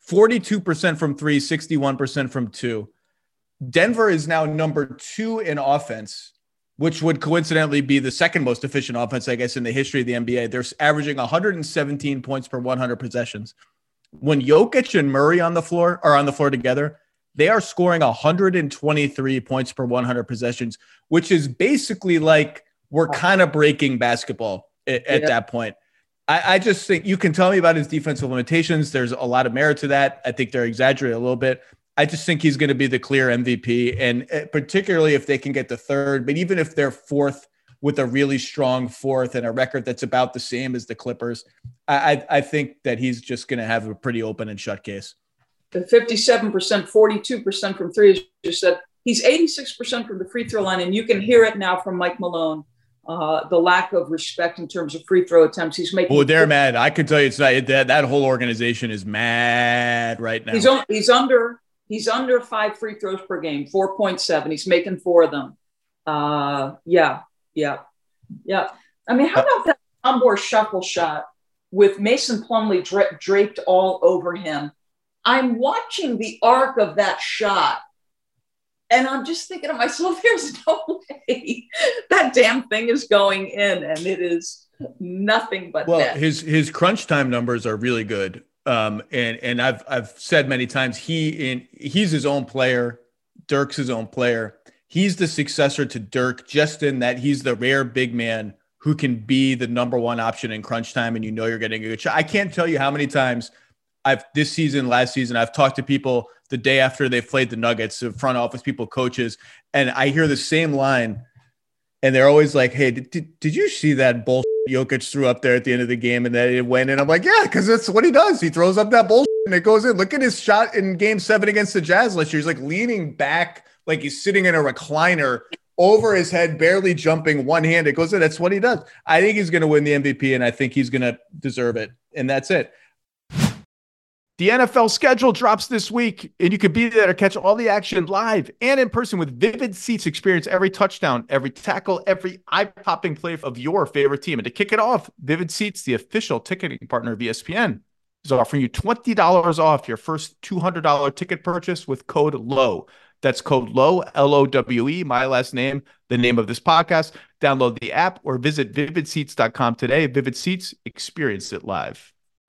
42% from three, 61% from two. Denver is now number two in offense, which would coincidentally be the second most efficient offense, I guess, in the history of the NBA. They're averaging 117 points per 100 possessions. When Jokic and Murray on the floor are on the floor together, they are scoring 123 points per 100 possessions, which is basically like we're kind of breaking basketball at, at yeah. that point. I, I just think you can tell me about his defensive limitations. There's a lot of merit to that. I think they're exaggerating a little bit. I just think he's going to be the clear MVP, and uh, particularly if they can get the third, but even if they're fourth with a really strong fourth and a record that's about the same as the Clippers, I, I, I think that he's just going to have a pretty open and shut case. The 57%, 42% from three, as you said, he's 86% from the free throw line, and you can hear it now from Mike Malone uh, the lack of respect in terms of free throw attempts. He's making. Well, they're mad. I can tell you, it's not that that whole organization is mad right now. He's on, he's under he's under five free throws per game, four point seven. He's making four of them. Uh, yeah, Yeah. Yeah. I mean, how about that Sombor shuffle shot with Mason Plumlee dra- draped all over him? I'm watching the arc of that shot and I'm just thinking to myself, *laughs* there's no way that damn thing is going in. And it is nothing but well, net. his his crunch time numbers are really good. Um, and and I've I've said many times he in he's his own player. Dirk's his own player. He's the successor to Dirk, just in that he's the rare big man who can be the number one option in crunch time, and you know you're getting a good shot. I can't tell you how many times I've this season, last season, I've talked to people the day after they've played the Nuggets, the front office people, coaches, and I hear the same line, and they're always like, "Hey, did, did, did you see that bullshit *laughs* Jokic threw up there at the end of the game and then it went?" And I'm like, "Yeah, because that's what he does. He throws up that bullshit *laughs* and it goes in. Look at his shot in Game Seven against the Jazz last year. He's like leaning back, like he's sitting in a recliner." Over his head, barely jumping one hand. It goes in. That's what he does. I think he's going to win the MVP, and I think he's going to deserve it. And that's it. The NFL schedule drops this week, and you can be there to catch all the action live and in person with Vivid Seats. Experience every touchdown, every tackle, every eye popping play of your favorite team. And to kick it off, Vivid Seats, the official ticketing partner of ESPN, is offering you $20 off your first $200 ticket purchase with code LOWE. That's code LOWE, L O W E, my last name, the name of this podcast. Download the app or visit vividseats.com today. Vivid Seats, experience it live.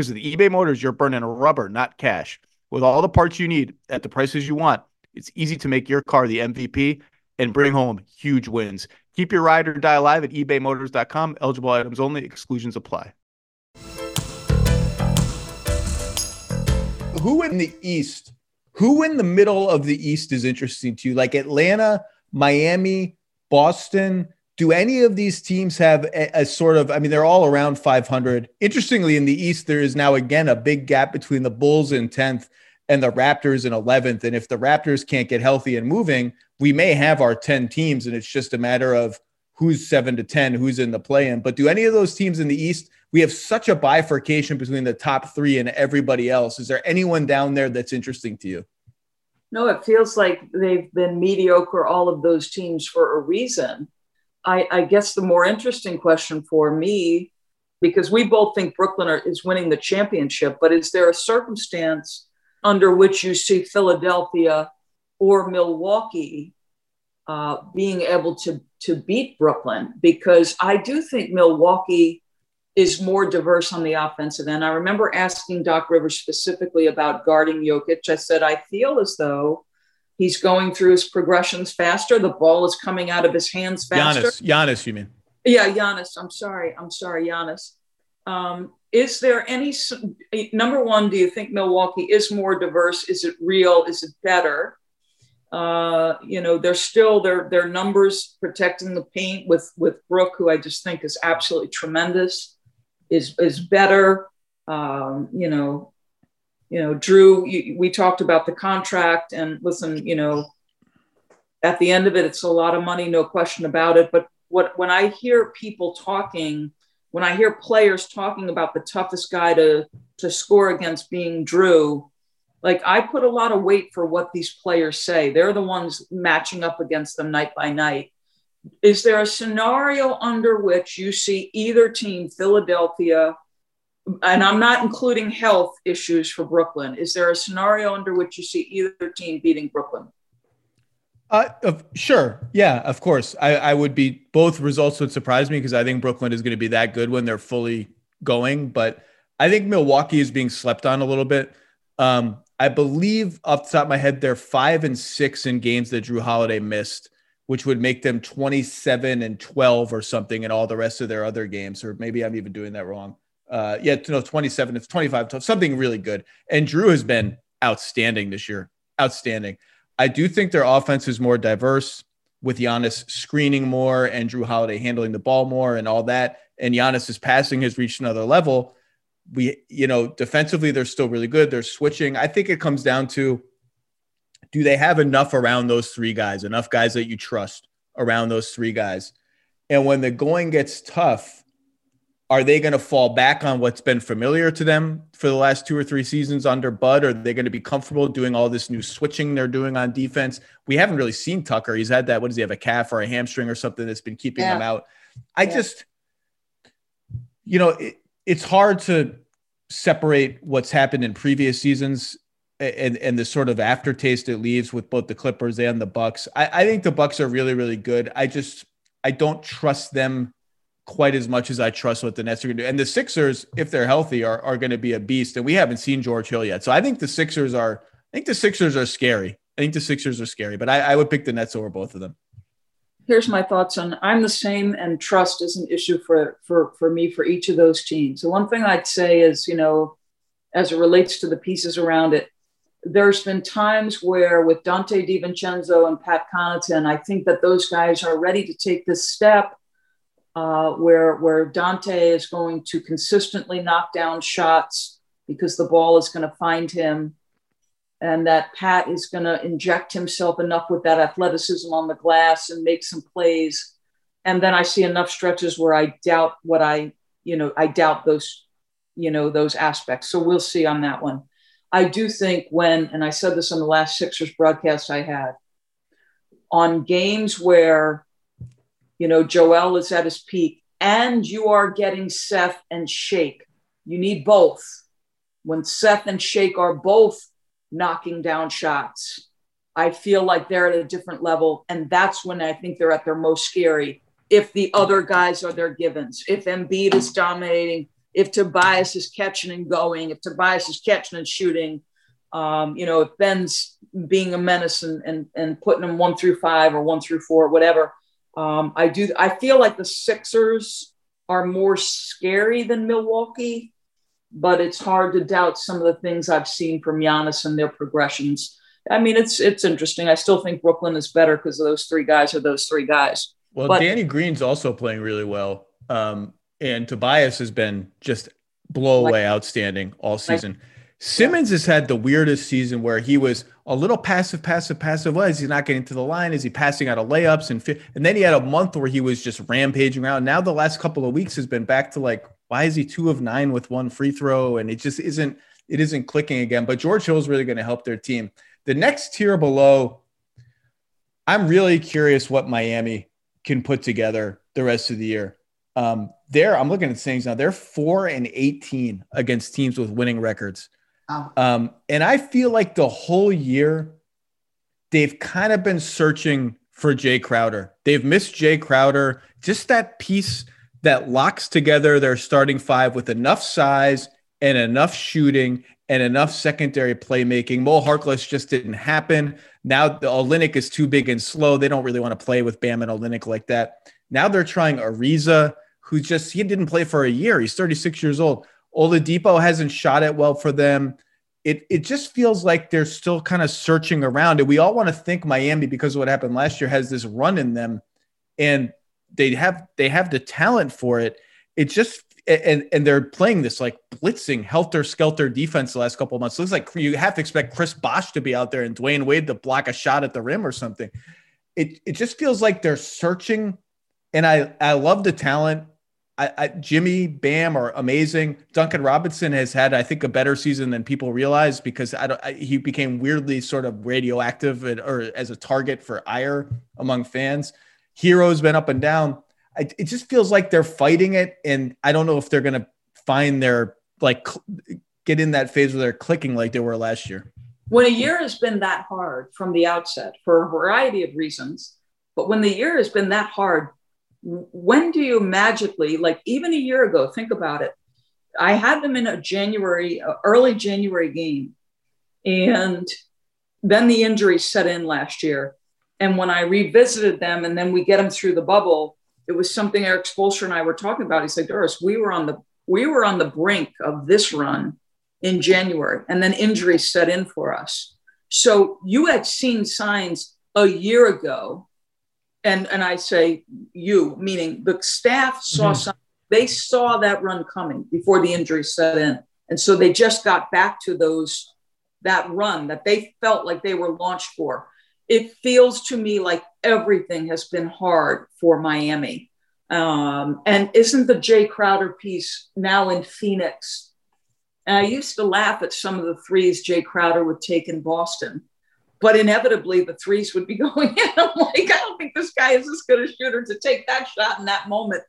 Because with eBay Motors, you're burning rubber, not cash. With all the parts you need at the prices you want, it's easy to make your car the MVP and bring home huge wins. Keep your ride or die alive at ebaymotors.com. Eligible items only, exclusions apply. Who in the East, who in the middle of the East is interesting to you? Like Atlanta, Miami, Boston, do any of these teams have a, a, sort of i mean they're all around 500 interestingly in the east there is now again a big gap between the bulls in 10th and the raptors in 11th and if the raptors can't get healthy and moving we may have our 10 teams and it's just a matter of who's 7 to 10 who's in the play in but do any of those teams in the east we have such a bifurcation between the top three and everybody else. Is there anyone down there that's interesting to you? No it feels like they've been mediocre all of those teams for a reason I, I guess the more interesting question for me, because we both think Brooklyn are, is winning the championship, but is there a circumstance under which you see Philadelphia or Milwaukee uh, being able to to beat Brooklyn? Because I do think Milwaukee is more diverse on the offensive end. I remember asking Doc Rivers specifically about guarding Jokic. I said I feel as though He's going through his progressions faster. The ball is coming out of his hands faster. Giannis, Giannis, you mean? Yeah, Giannis. I'm sorry. I'm sorry, Giannis. Um, is there any number one? Do you think Milwaukee is more diverse? Is it real? Is it better? Uh, you know, they're still their their numbers protecting the paint with with Brook, who I just think is absolutely tremendous, is is better. Um, you know, you know, you, we talked about the contract and listen, you know, at the end of it, it's a lot of money, no question about it. But what when I hear people talking, when I hear players talking about the toughest guy to to score against being Jrue, like I put a lot of weight for what these players say. They're the ones matching up against them night by night. Is there a scenario under which you see either team, Philadelphia and I'm not including health issues for Brooklyn. Is there a scenario under which you see either team beating Brooklyn? Uh, sure. Yeah, of course. I, I would be both results would surprise me because I think Brooklyn is going to be that good when they're fully going. But I think Milwaukee is being slept on a little bit. Um, I believe off the top of my head, they're five and six in games that Jrue Holiday missed, which would make them 27 and 12 or something in all the rest of their other games. Or maybe I'm even doing that wrong uh, yeah, no, 27, it's 25, something really good. And Jrue has been outstanding this year. Outstanding. I do think their offense is more diverse. with Giannis screening more and Jrue Holiday handling the ball more and all that. And Giannis's passing has reached another level. We, you know, defensively, they're still really good. They're switching. I think it comes down to do they have enough around those three guys, enough guys that you trust around those three guys? And when the going gets tough, are they going to fall back on what's been familiar to them for the last two or three seasons under Bud? Are they going to be comfortable doing all this new switching they're doing on defense? We haven't really seen Tucker. He's had that. What does he have? A calf or a hamstring or something that's been keeping yeah. him out. I yeah. just, you know, it, it's hard to separate what's happened in previous seasons and and the sort of aftertaste it leaves with both the Clippers and the Bucks. I, I think the Bucks are really really good. I just I don't trust them quite as much as I trust what the Nets are going to do. And the Sixers, if they're healthy, are, are going to be a beast. And we haven't seen George Hill yet. So I think the Sixers are, I think the Sixers are scary. I think the Sixers are scary, but I, I would pick the Nets over both of them. Here's my thoughts on I'm the same and trust is an issue for, for, for me for each of those teams. The one thing I'd say is, you know, as it relates to the pieces around it, there's been times where with Donte DiVincenzo and Pat Connaughton, I think that those guys are ready to take this step uh, where where Donte is going to consistently knock down shots because the ball is going to find him, and that Pat is going to inject himself enough with that athleticism on the glass and make some plays. And then I see enough stretches where I doubt what I you know I doubt those you know those aspects. So we'll see on that one. I do think when, and I said this on the last Sixers broadcast I had, on games where you know, Joel is at his peak, and you are getting Seth and Shake. You need both. When Seth and Shake are both knocking down shots, I feel like they're at a different level. And that's when I think they're at their most scary. If the other guys are their givens, if Embiid is dominating, if Tobias is catching and going, if Tobias is catching and shooting, um, you know, if Ben's being a menace and, and, and putting them one through five or one through four, whatever, um, I do. I feel like the Sixers are more scary than Milwaukee, but it's hard to doubt some of the things I've seen from Giannis and their progressions. I mean, it's it's interesting. I still think Brooklyn is better because those three guys are those three guys. Well, but, Danny Green's also playing really well, um, and Tobias has been just blow away like, outstanding all season. Like, Simmons has had the weirdest season where he was a little passive, passive, passive. is he not getting to the line? Is he passing out of layups? And and then he had a month where he was just rampaging around. Now the last couple of weeks has been back to like, why is he two of nine with one free throw? And it just isn't it isn't clicking again. But George Hill is really going to help their team. The next tier below, I'm really curious what Miami can put together the rest of the year. Um, there, I'm looking at things now. They're four and 18 against teams with winning records. Um, and I feel like the whole year they've kind of been searching for Jae Crowder. They've missed Jae Crowder, just that piece that locks together their starting five with enough size and enough shooting and enough secondary playmaking. Mo Harkless just didn't happen. Now the Olynyk is too big and slow. They don't really want to play with Bam and Olynyk like that. Now they're trying Ariza, who just he didn't play for a year. He's 36 years old. Oladipo hasn't shot it well for them. It it just feels like they're still kind of searching around. And we all want to think Miami because of what happened last year has this run in them, and they have they have the talent for it. It just and and they're playing this like blitzing helter skelter defense the last couple of months. It looks like you have to expect Chris Bosh to be out there and Dwyane Wade to block a shot at the rim or something. It it just feels like they're searching, and I I love the talent. I, I, Jimmy Bam are amazing. Duncan Robinson has had, I think, a better season than people realize because I don't. I, he became weirdly sort of radioactive and, or as a target for ire among fans. Herro's been up and down. I, it just feels like they're fighting it, and I don't know if they're going to find their like cl- get in that phase where they're clicking like they were last year. When a year has been that hard from the outset for a variety of reasons, but when the year has been that hard, when do you magically, like even a year ago, think about it. I had them in a January, early January game, and then the injuries set in last year. And when I revisited them, and then we get them through the bubble, it was something Erik Spoelstra and I were talking about. He said, "Doris, we were on the we were on the brink of this run in January, and then injuries set in for us. So you had seen signs a year ago and and I say you, meaning the staff saw mm-hmm. something. They saw that run coming before the injury set in, and so they just got back to those that run that they felt like they were launched for. It feels to me like everything has been hard for Miami. Um, and isn't the Jae Crowder piece now in Phoenix? And I used to laugh at some of the threes Jay Crowder would take in Boston but inevitably the threes would be *laughs* going in. I'm like, I don't think this guy is as good a shooter to take that shot in that moment.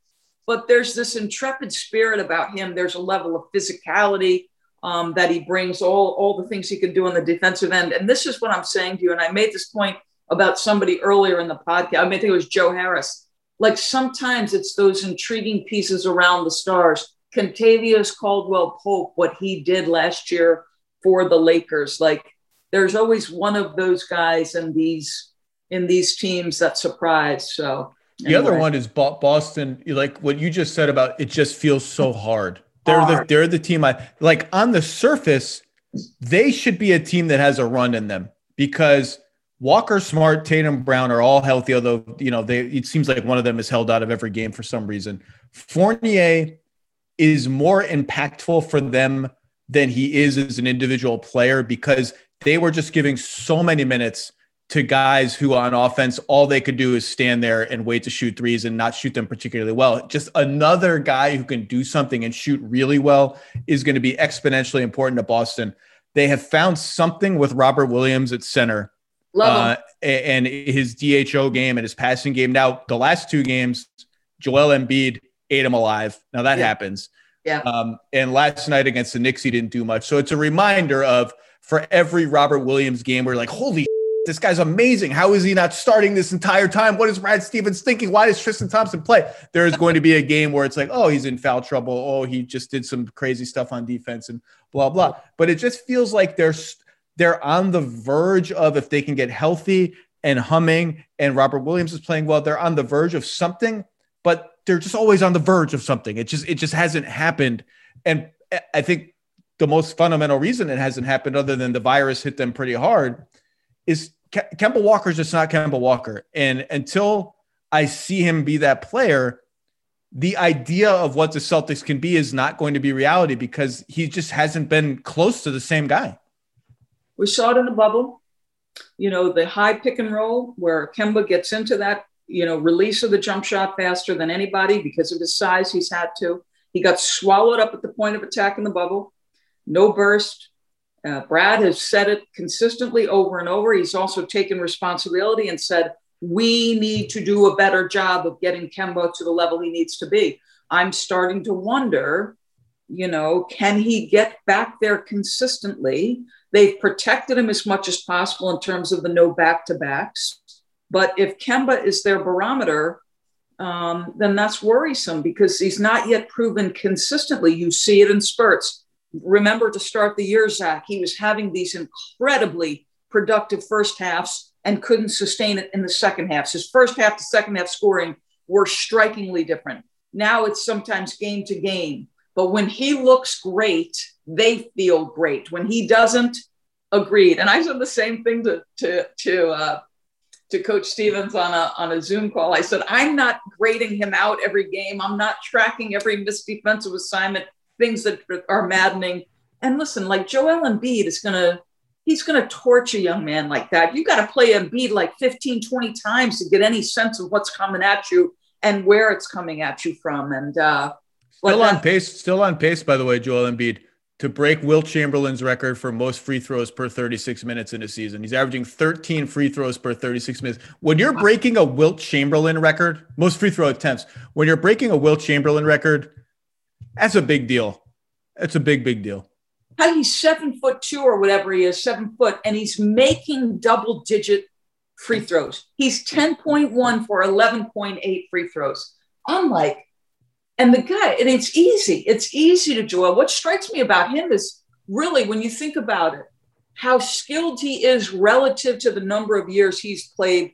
But there's this intrepid spirit about him. There's a level of physicality um, that he brings, all, all the things he can do on the defensive end. And this is what I'm saying to you. And I made this point about somebody earlier in the podcast. I, mean, I think it was Joe Harris. Like sometimes it's those intriguing pieces around the stars. Kentavious Caldwell Pope, what he did last year for the Lakers, like there's always one of those guys in these in these teams that surprise. So anyway. the other one is Boston. Like what you just said about it, just feels so hard. They're hard. the they're the team I like on the surface. They should be a team that has a run in them because Walker, Smart, Tatum, Brown are all healthy. Although you know they, it seems like one of them is held out of every game for some reason. Fournier is more impactful for them than he is as an individual player because they were just giving so many minutes to guys who on offense all they could do is stand there and wait to shoot threes and not shoot them particularly well. Just another guy who can do something and shoot really well is going to be exponentially important to boston. They have found something with robert williams at center uh, and his dho game and his passing game. Now the last two games joel embiid ate him alive. Now that yeah. happens. Yeah. Um, and last night against the knicks he didn't do much. So it's a reminder of for every Robert Williams game. We're like, holy, *laughs* this guy's amazing. How is he not starting this entire time? What is Brad Stevens thinking? Why does Tristan Thompson play? There is going to be a game where it's like, oh, he's in foul trouble. Oh, he just did some crazy stuff on defense and blah blah. But it just feels like they're they're on the verge of if they can get healthy and humming, and Robert Williams is playing well, they're on the verge of something. But they're just always on the verge of something. It just it just hasn't happened. And eh, I think the most fundamental reason it hasn't happened, other than the virus hit them pretty hard, is Ke- Kemba Walker's just not Kemba Walker. And until I see him be that player, the idea of what the Celtics can be is not going to be reality because he just hasn't been close to the same guy. We saw it in the bubble. You know, the high pick and roll where Kemba gets into that, you know, release of the jump shot faster than anybody because of his size, he's had to. He got swallowed up at the point of attack in the bubble no burst. Uh, Brad has said it consistently over and over. He's also taken responsibility and said, we need to do a better job of getting Kemba to the level he needs to be. I'm starting to wonder, you know, can he get back there consistently? They've protected him as much as possible in terms of the no back to backs. But if Kemba is their barometer, um, then that's worrisome because he's not yet proven consistently. You see it in spurts remember to start the year, Zach, he was having these incredibly productive first halves and couldn't sustain it in the second half. His first half to second half scoring were strikingly different. Now it's sometimes game to game. But when he looks great, they feel great. When he doesn't, agreed. And I said the same thing to to to uh, to Coach Stevens on a on a Zoom call. I said, I'm not grading him out every game. I'm not tracking every missed defensive assignment things that are maddening. And listen, like Joel Embiid is going to, he's going to torch a young man like that. You got to play Embiid like 15, 20 times to get any sense of what's coming at you and where it's coming at you from. And uh, still on pace, still on pace, by the way, Joel Embiid to break Wilt Chamberlain's record for most free throws per 36 minutes in a season. He's averaging 13 free throws per 36 minutes. When you're breaking a Wilt Chamberlain record, most free throw attempts, when you're breaking a Wilt Chamberlain record, that's a big deal. That's a big, big deal. How he's seven foot two or whatever he is, seven foot, and he's making double digit free throws. He's 10.1 for 11.8 free throws. I'm like, and the guy, and it's easy. It's easy to Joel. What strikes me about him is really when you think about it, how skilled he is relative to the number of years he's played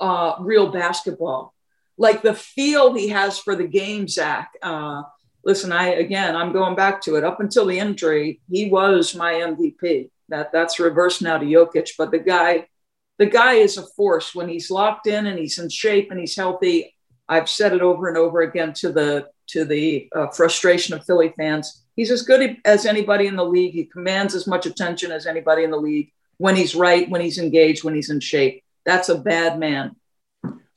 uh, real basketball. Like the feel he has for the game, Zach. Uh, listen, I again, I'm going back to it. Up until the injury, he was my MVP. That that's reversed now to Jokic, but the guy, the guy is a force when he's locked in and he's in shape and he's healthy. I've said it over and over again to the to the uh, frustration of Philly fans. He's as good as anybody in the league. He commands as much attention as anybody in the league when he's right, when he's engaged, when he's in shape. That's a bad man.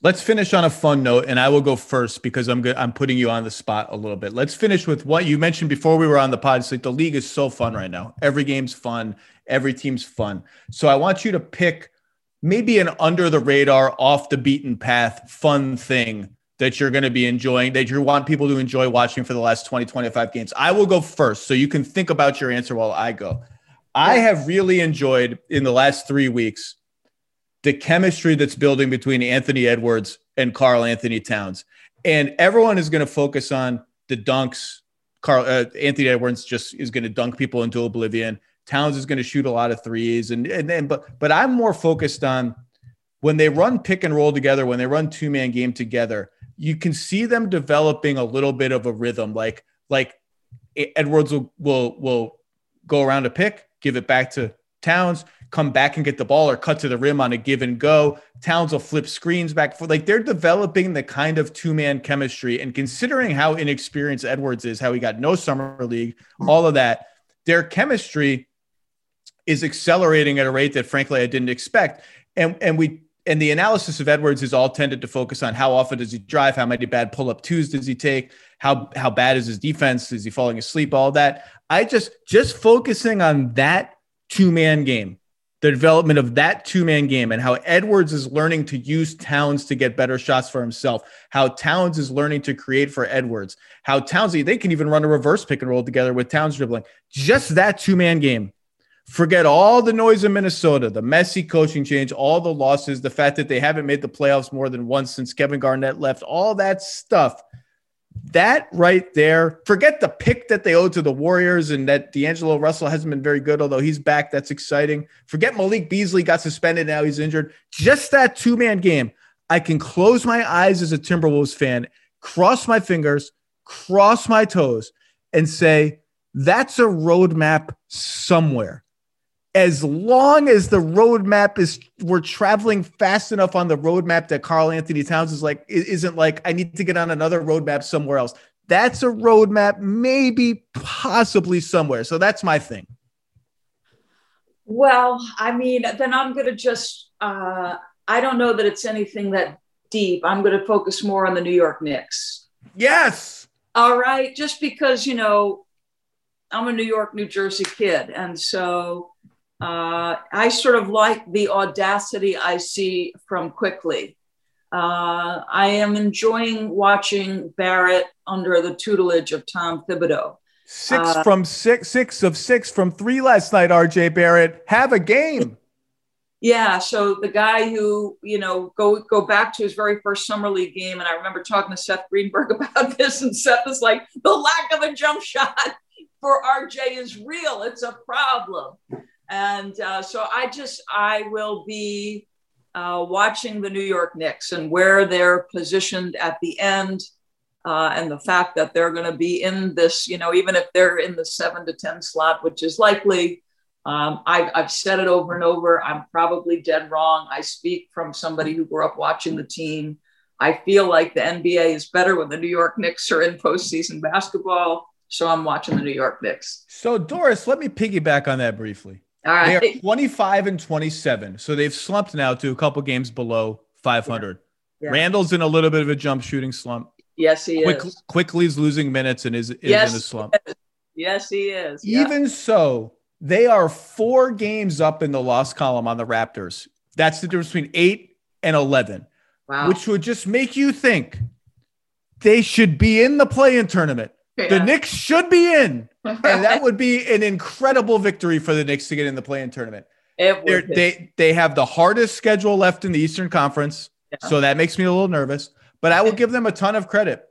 Let's finish on a fun note, and I will go first because I'm good. I'm putting you on the spot a little bit. Let's finish with what you mentioned before we were on the pod. It's like the league is so fun right now. Every game's fun. Every team's fun. So I want you to pick maybe an under the radar, off the beaten path, fun thing that you're going to be enjoying, that you want people to enjoy watching for the last 20, 25 games. I will go first so you can think about your answer while I go. I have really enjoyed in the last three weeks the chemistry that's building between Anthony Edwards and Karl-Anthony Towns. And everyone is going to focus on the dunks. Karl uh, Anthony Edwards just is going to dunk people into oblivion. Towns is going to shoot a lot of threes, and and then but but I'm more focused on when they run pick and roll together, when they run two man game together. You can see them developing a little bit of a rhythm, like like Edwards will will will go around a pick, give it back to Towns, come back and get the ball or cut to the rim on a give and go. Towns will flip screens back for like they're developing the kind of two man chemistry. And considering how inexperienced Edwards is, how he got no summer league, all of that, their chemistry is accelerating at a rate that frankly I didn't expect. And and we and the analysis of Edwards is all tended to focus on how often does he drive, how many bad pull up twos does he take, how how bad is his defense, is he falling asleep, all that. I just just focusing on that two man game the development of that two man game and how Edwards is learning to use Towns to get better shots for himself, how Towns is learning to create for Edwards, how Towns, they can even run a reverse pick and roll together with Towns dribbling. Just that two man game. Forget all the noise in Minnesota, the messy coaching change, all the losses, the fact that they haven't made the playoffs more than once since Kevin Garnett left, all that stuff that right there, forget the pick that they owe to the Warriors and that D'Angelo Russell hasn't been very good, although he's back. That's exciting. Forget Malik Beasley got suspended. Now he's injured. Just that two man game. I can close my eyes as a Timberwolves fan, cross my fingers, cross my toes, and say, that's a roadmap somewhere as long as the roadmap is we're traveling fast enough on the roadmap that Karl-Anthony Towns is like isn't like I need to get on another roadmap somewhere else. That's a roadmap, maybe possibly somewhere. So that's my thing. Well, I mean, then I'm gonna just uh I don't know that it's anything that deep. I'm gonna focus more on the New York Knicks. Yes. All right. Just because, you know, I'm a New York, New Jersey kid. And so uh, I sort of like the audacity I see from Quickley. Uh, I am enjoying watching Barrett under the tutelage of Tom Thibodeau. Six uh, from six, six of six from three last night. RJ Barrett have a game. Yeah, so the guy who you know go go back to his very first summer league game, and I remember talking to Seth Greenberg *laughs* about this, and Seth is like, the lack of a jump shot *laughs* for RJ is real. It's a problem. And uh, so I just, I will be uh, watching the New York Knicks and where they're positioned at the end. Uh, and the fact that they're going to be in this, you know, even if they're in the seven to 10 slot, which is likely, um, I've, I've said it over and over. I'm probably dead wrong. I speak from somebody who grew up watching the team. I feel like the NBA is better when the New York Knicks are in postseason basketball. So I'm watching the New York Knicks. So, Doris, let me piggyback on that briefly. All right. They are 25 and 27. So they've slumped now to a couple games below 500. Yeah. Yeah. Randle's in a little bit of a jump shooting slump. Yes, he Quick, is. Quickley's losing minutes and is, is yes, in a slump. He yes, he is. Even so, they are four games up in the loss column on the Raptors. That's the difference between eight and 11, wow. which would just make you think they should be in the play in tournament. The Knicks should be in. *laughs* and that would be an incredible victory for the Knicks to get in the play-in tournament. They they have the hardest schedule left in the Eastern Conference, yeah. so that makes me a little nervous. But I will *laughs* give them a ton of credit.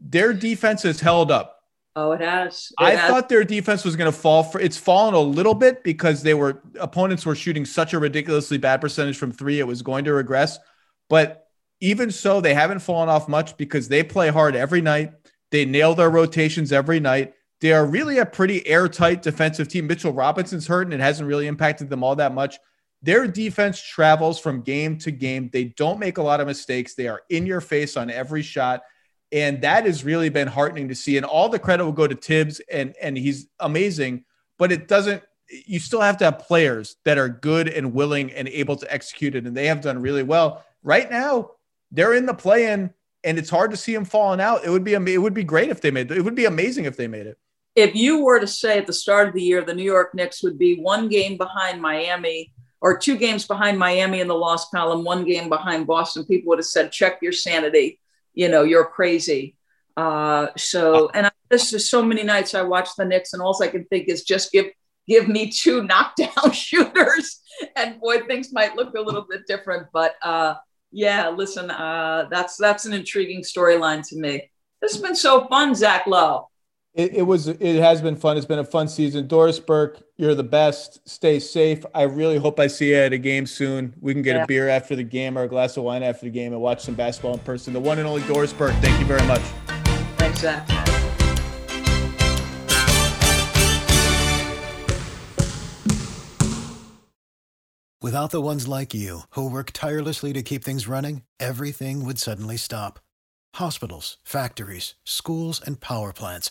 Their defense has held up. Oh, it has. It I has. thought their defense was going to fall for. It's fallen a little bit because they were opponents were shooting such a ridiculously bad percentage from three. It was going to regress, but even so, they haven't fallen off much because they play hard every night. They nail their rotations every night. They are really a pretty airtight defensive team. Mitchell Robinson's hurt and it hasn't really impacted them all that much. their defense travels from game to game. They don't make a lot of mistakes. They are in your face on every shot. And that has really been heartening to see. And all the credit will go to Thibs, and, and he's amazing, but it doesn't, you still have to have players that are good and willing and able to execute it. And they have done really well. Right now, they're in the play in, and it's hard to see them falling out. It would be, it would be great if they made it. It would be amazing if they made it. If you were to say at the start of the year, the New York Knicks would be one game behind Miami or two games behind Miami in the loss column, one game behind Boston, people would have said, check your sanity. You know, you're crazy. Uh, so, and I, this is so many nights I watch the Knicks, and all I can think is just give give me two *laughs* knockdown *laughs* shooters, and boy, things might look a little bit different. But uh, yeah, listen, uh, that's that's an intriguing storyline to me. This has been so fun, Zach Lowe it, it, was it has been fun. It's been a fun season. Doris Burke, you're the best. Stay safe. I really hope I see you at a game soon. We can get yeah. a beer after the game or a glass of wine after the game and watch some basketball in person. The one and only Doris Burke. Thank you very much. Thanks, Zach. Without the ones like you who work tirelessly to keep things running, everything would suddenly stop. Hospitals, factories, schools, and power plants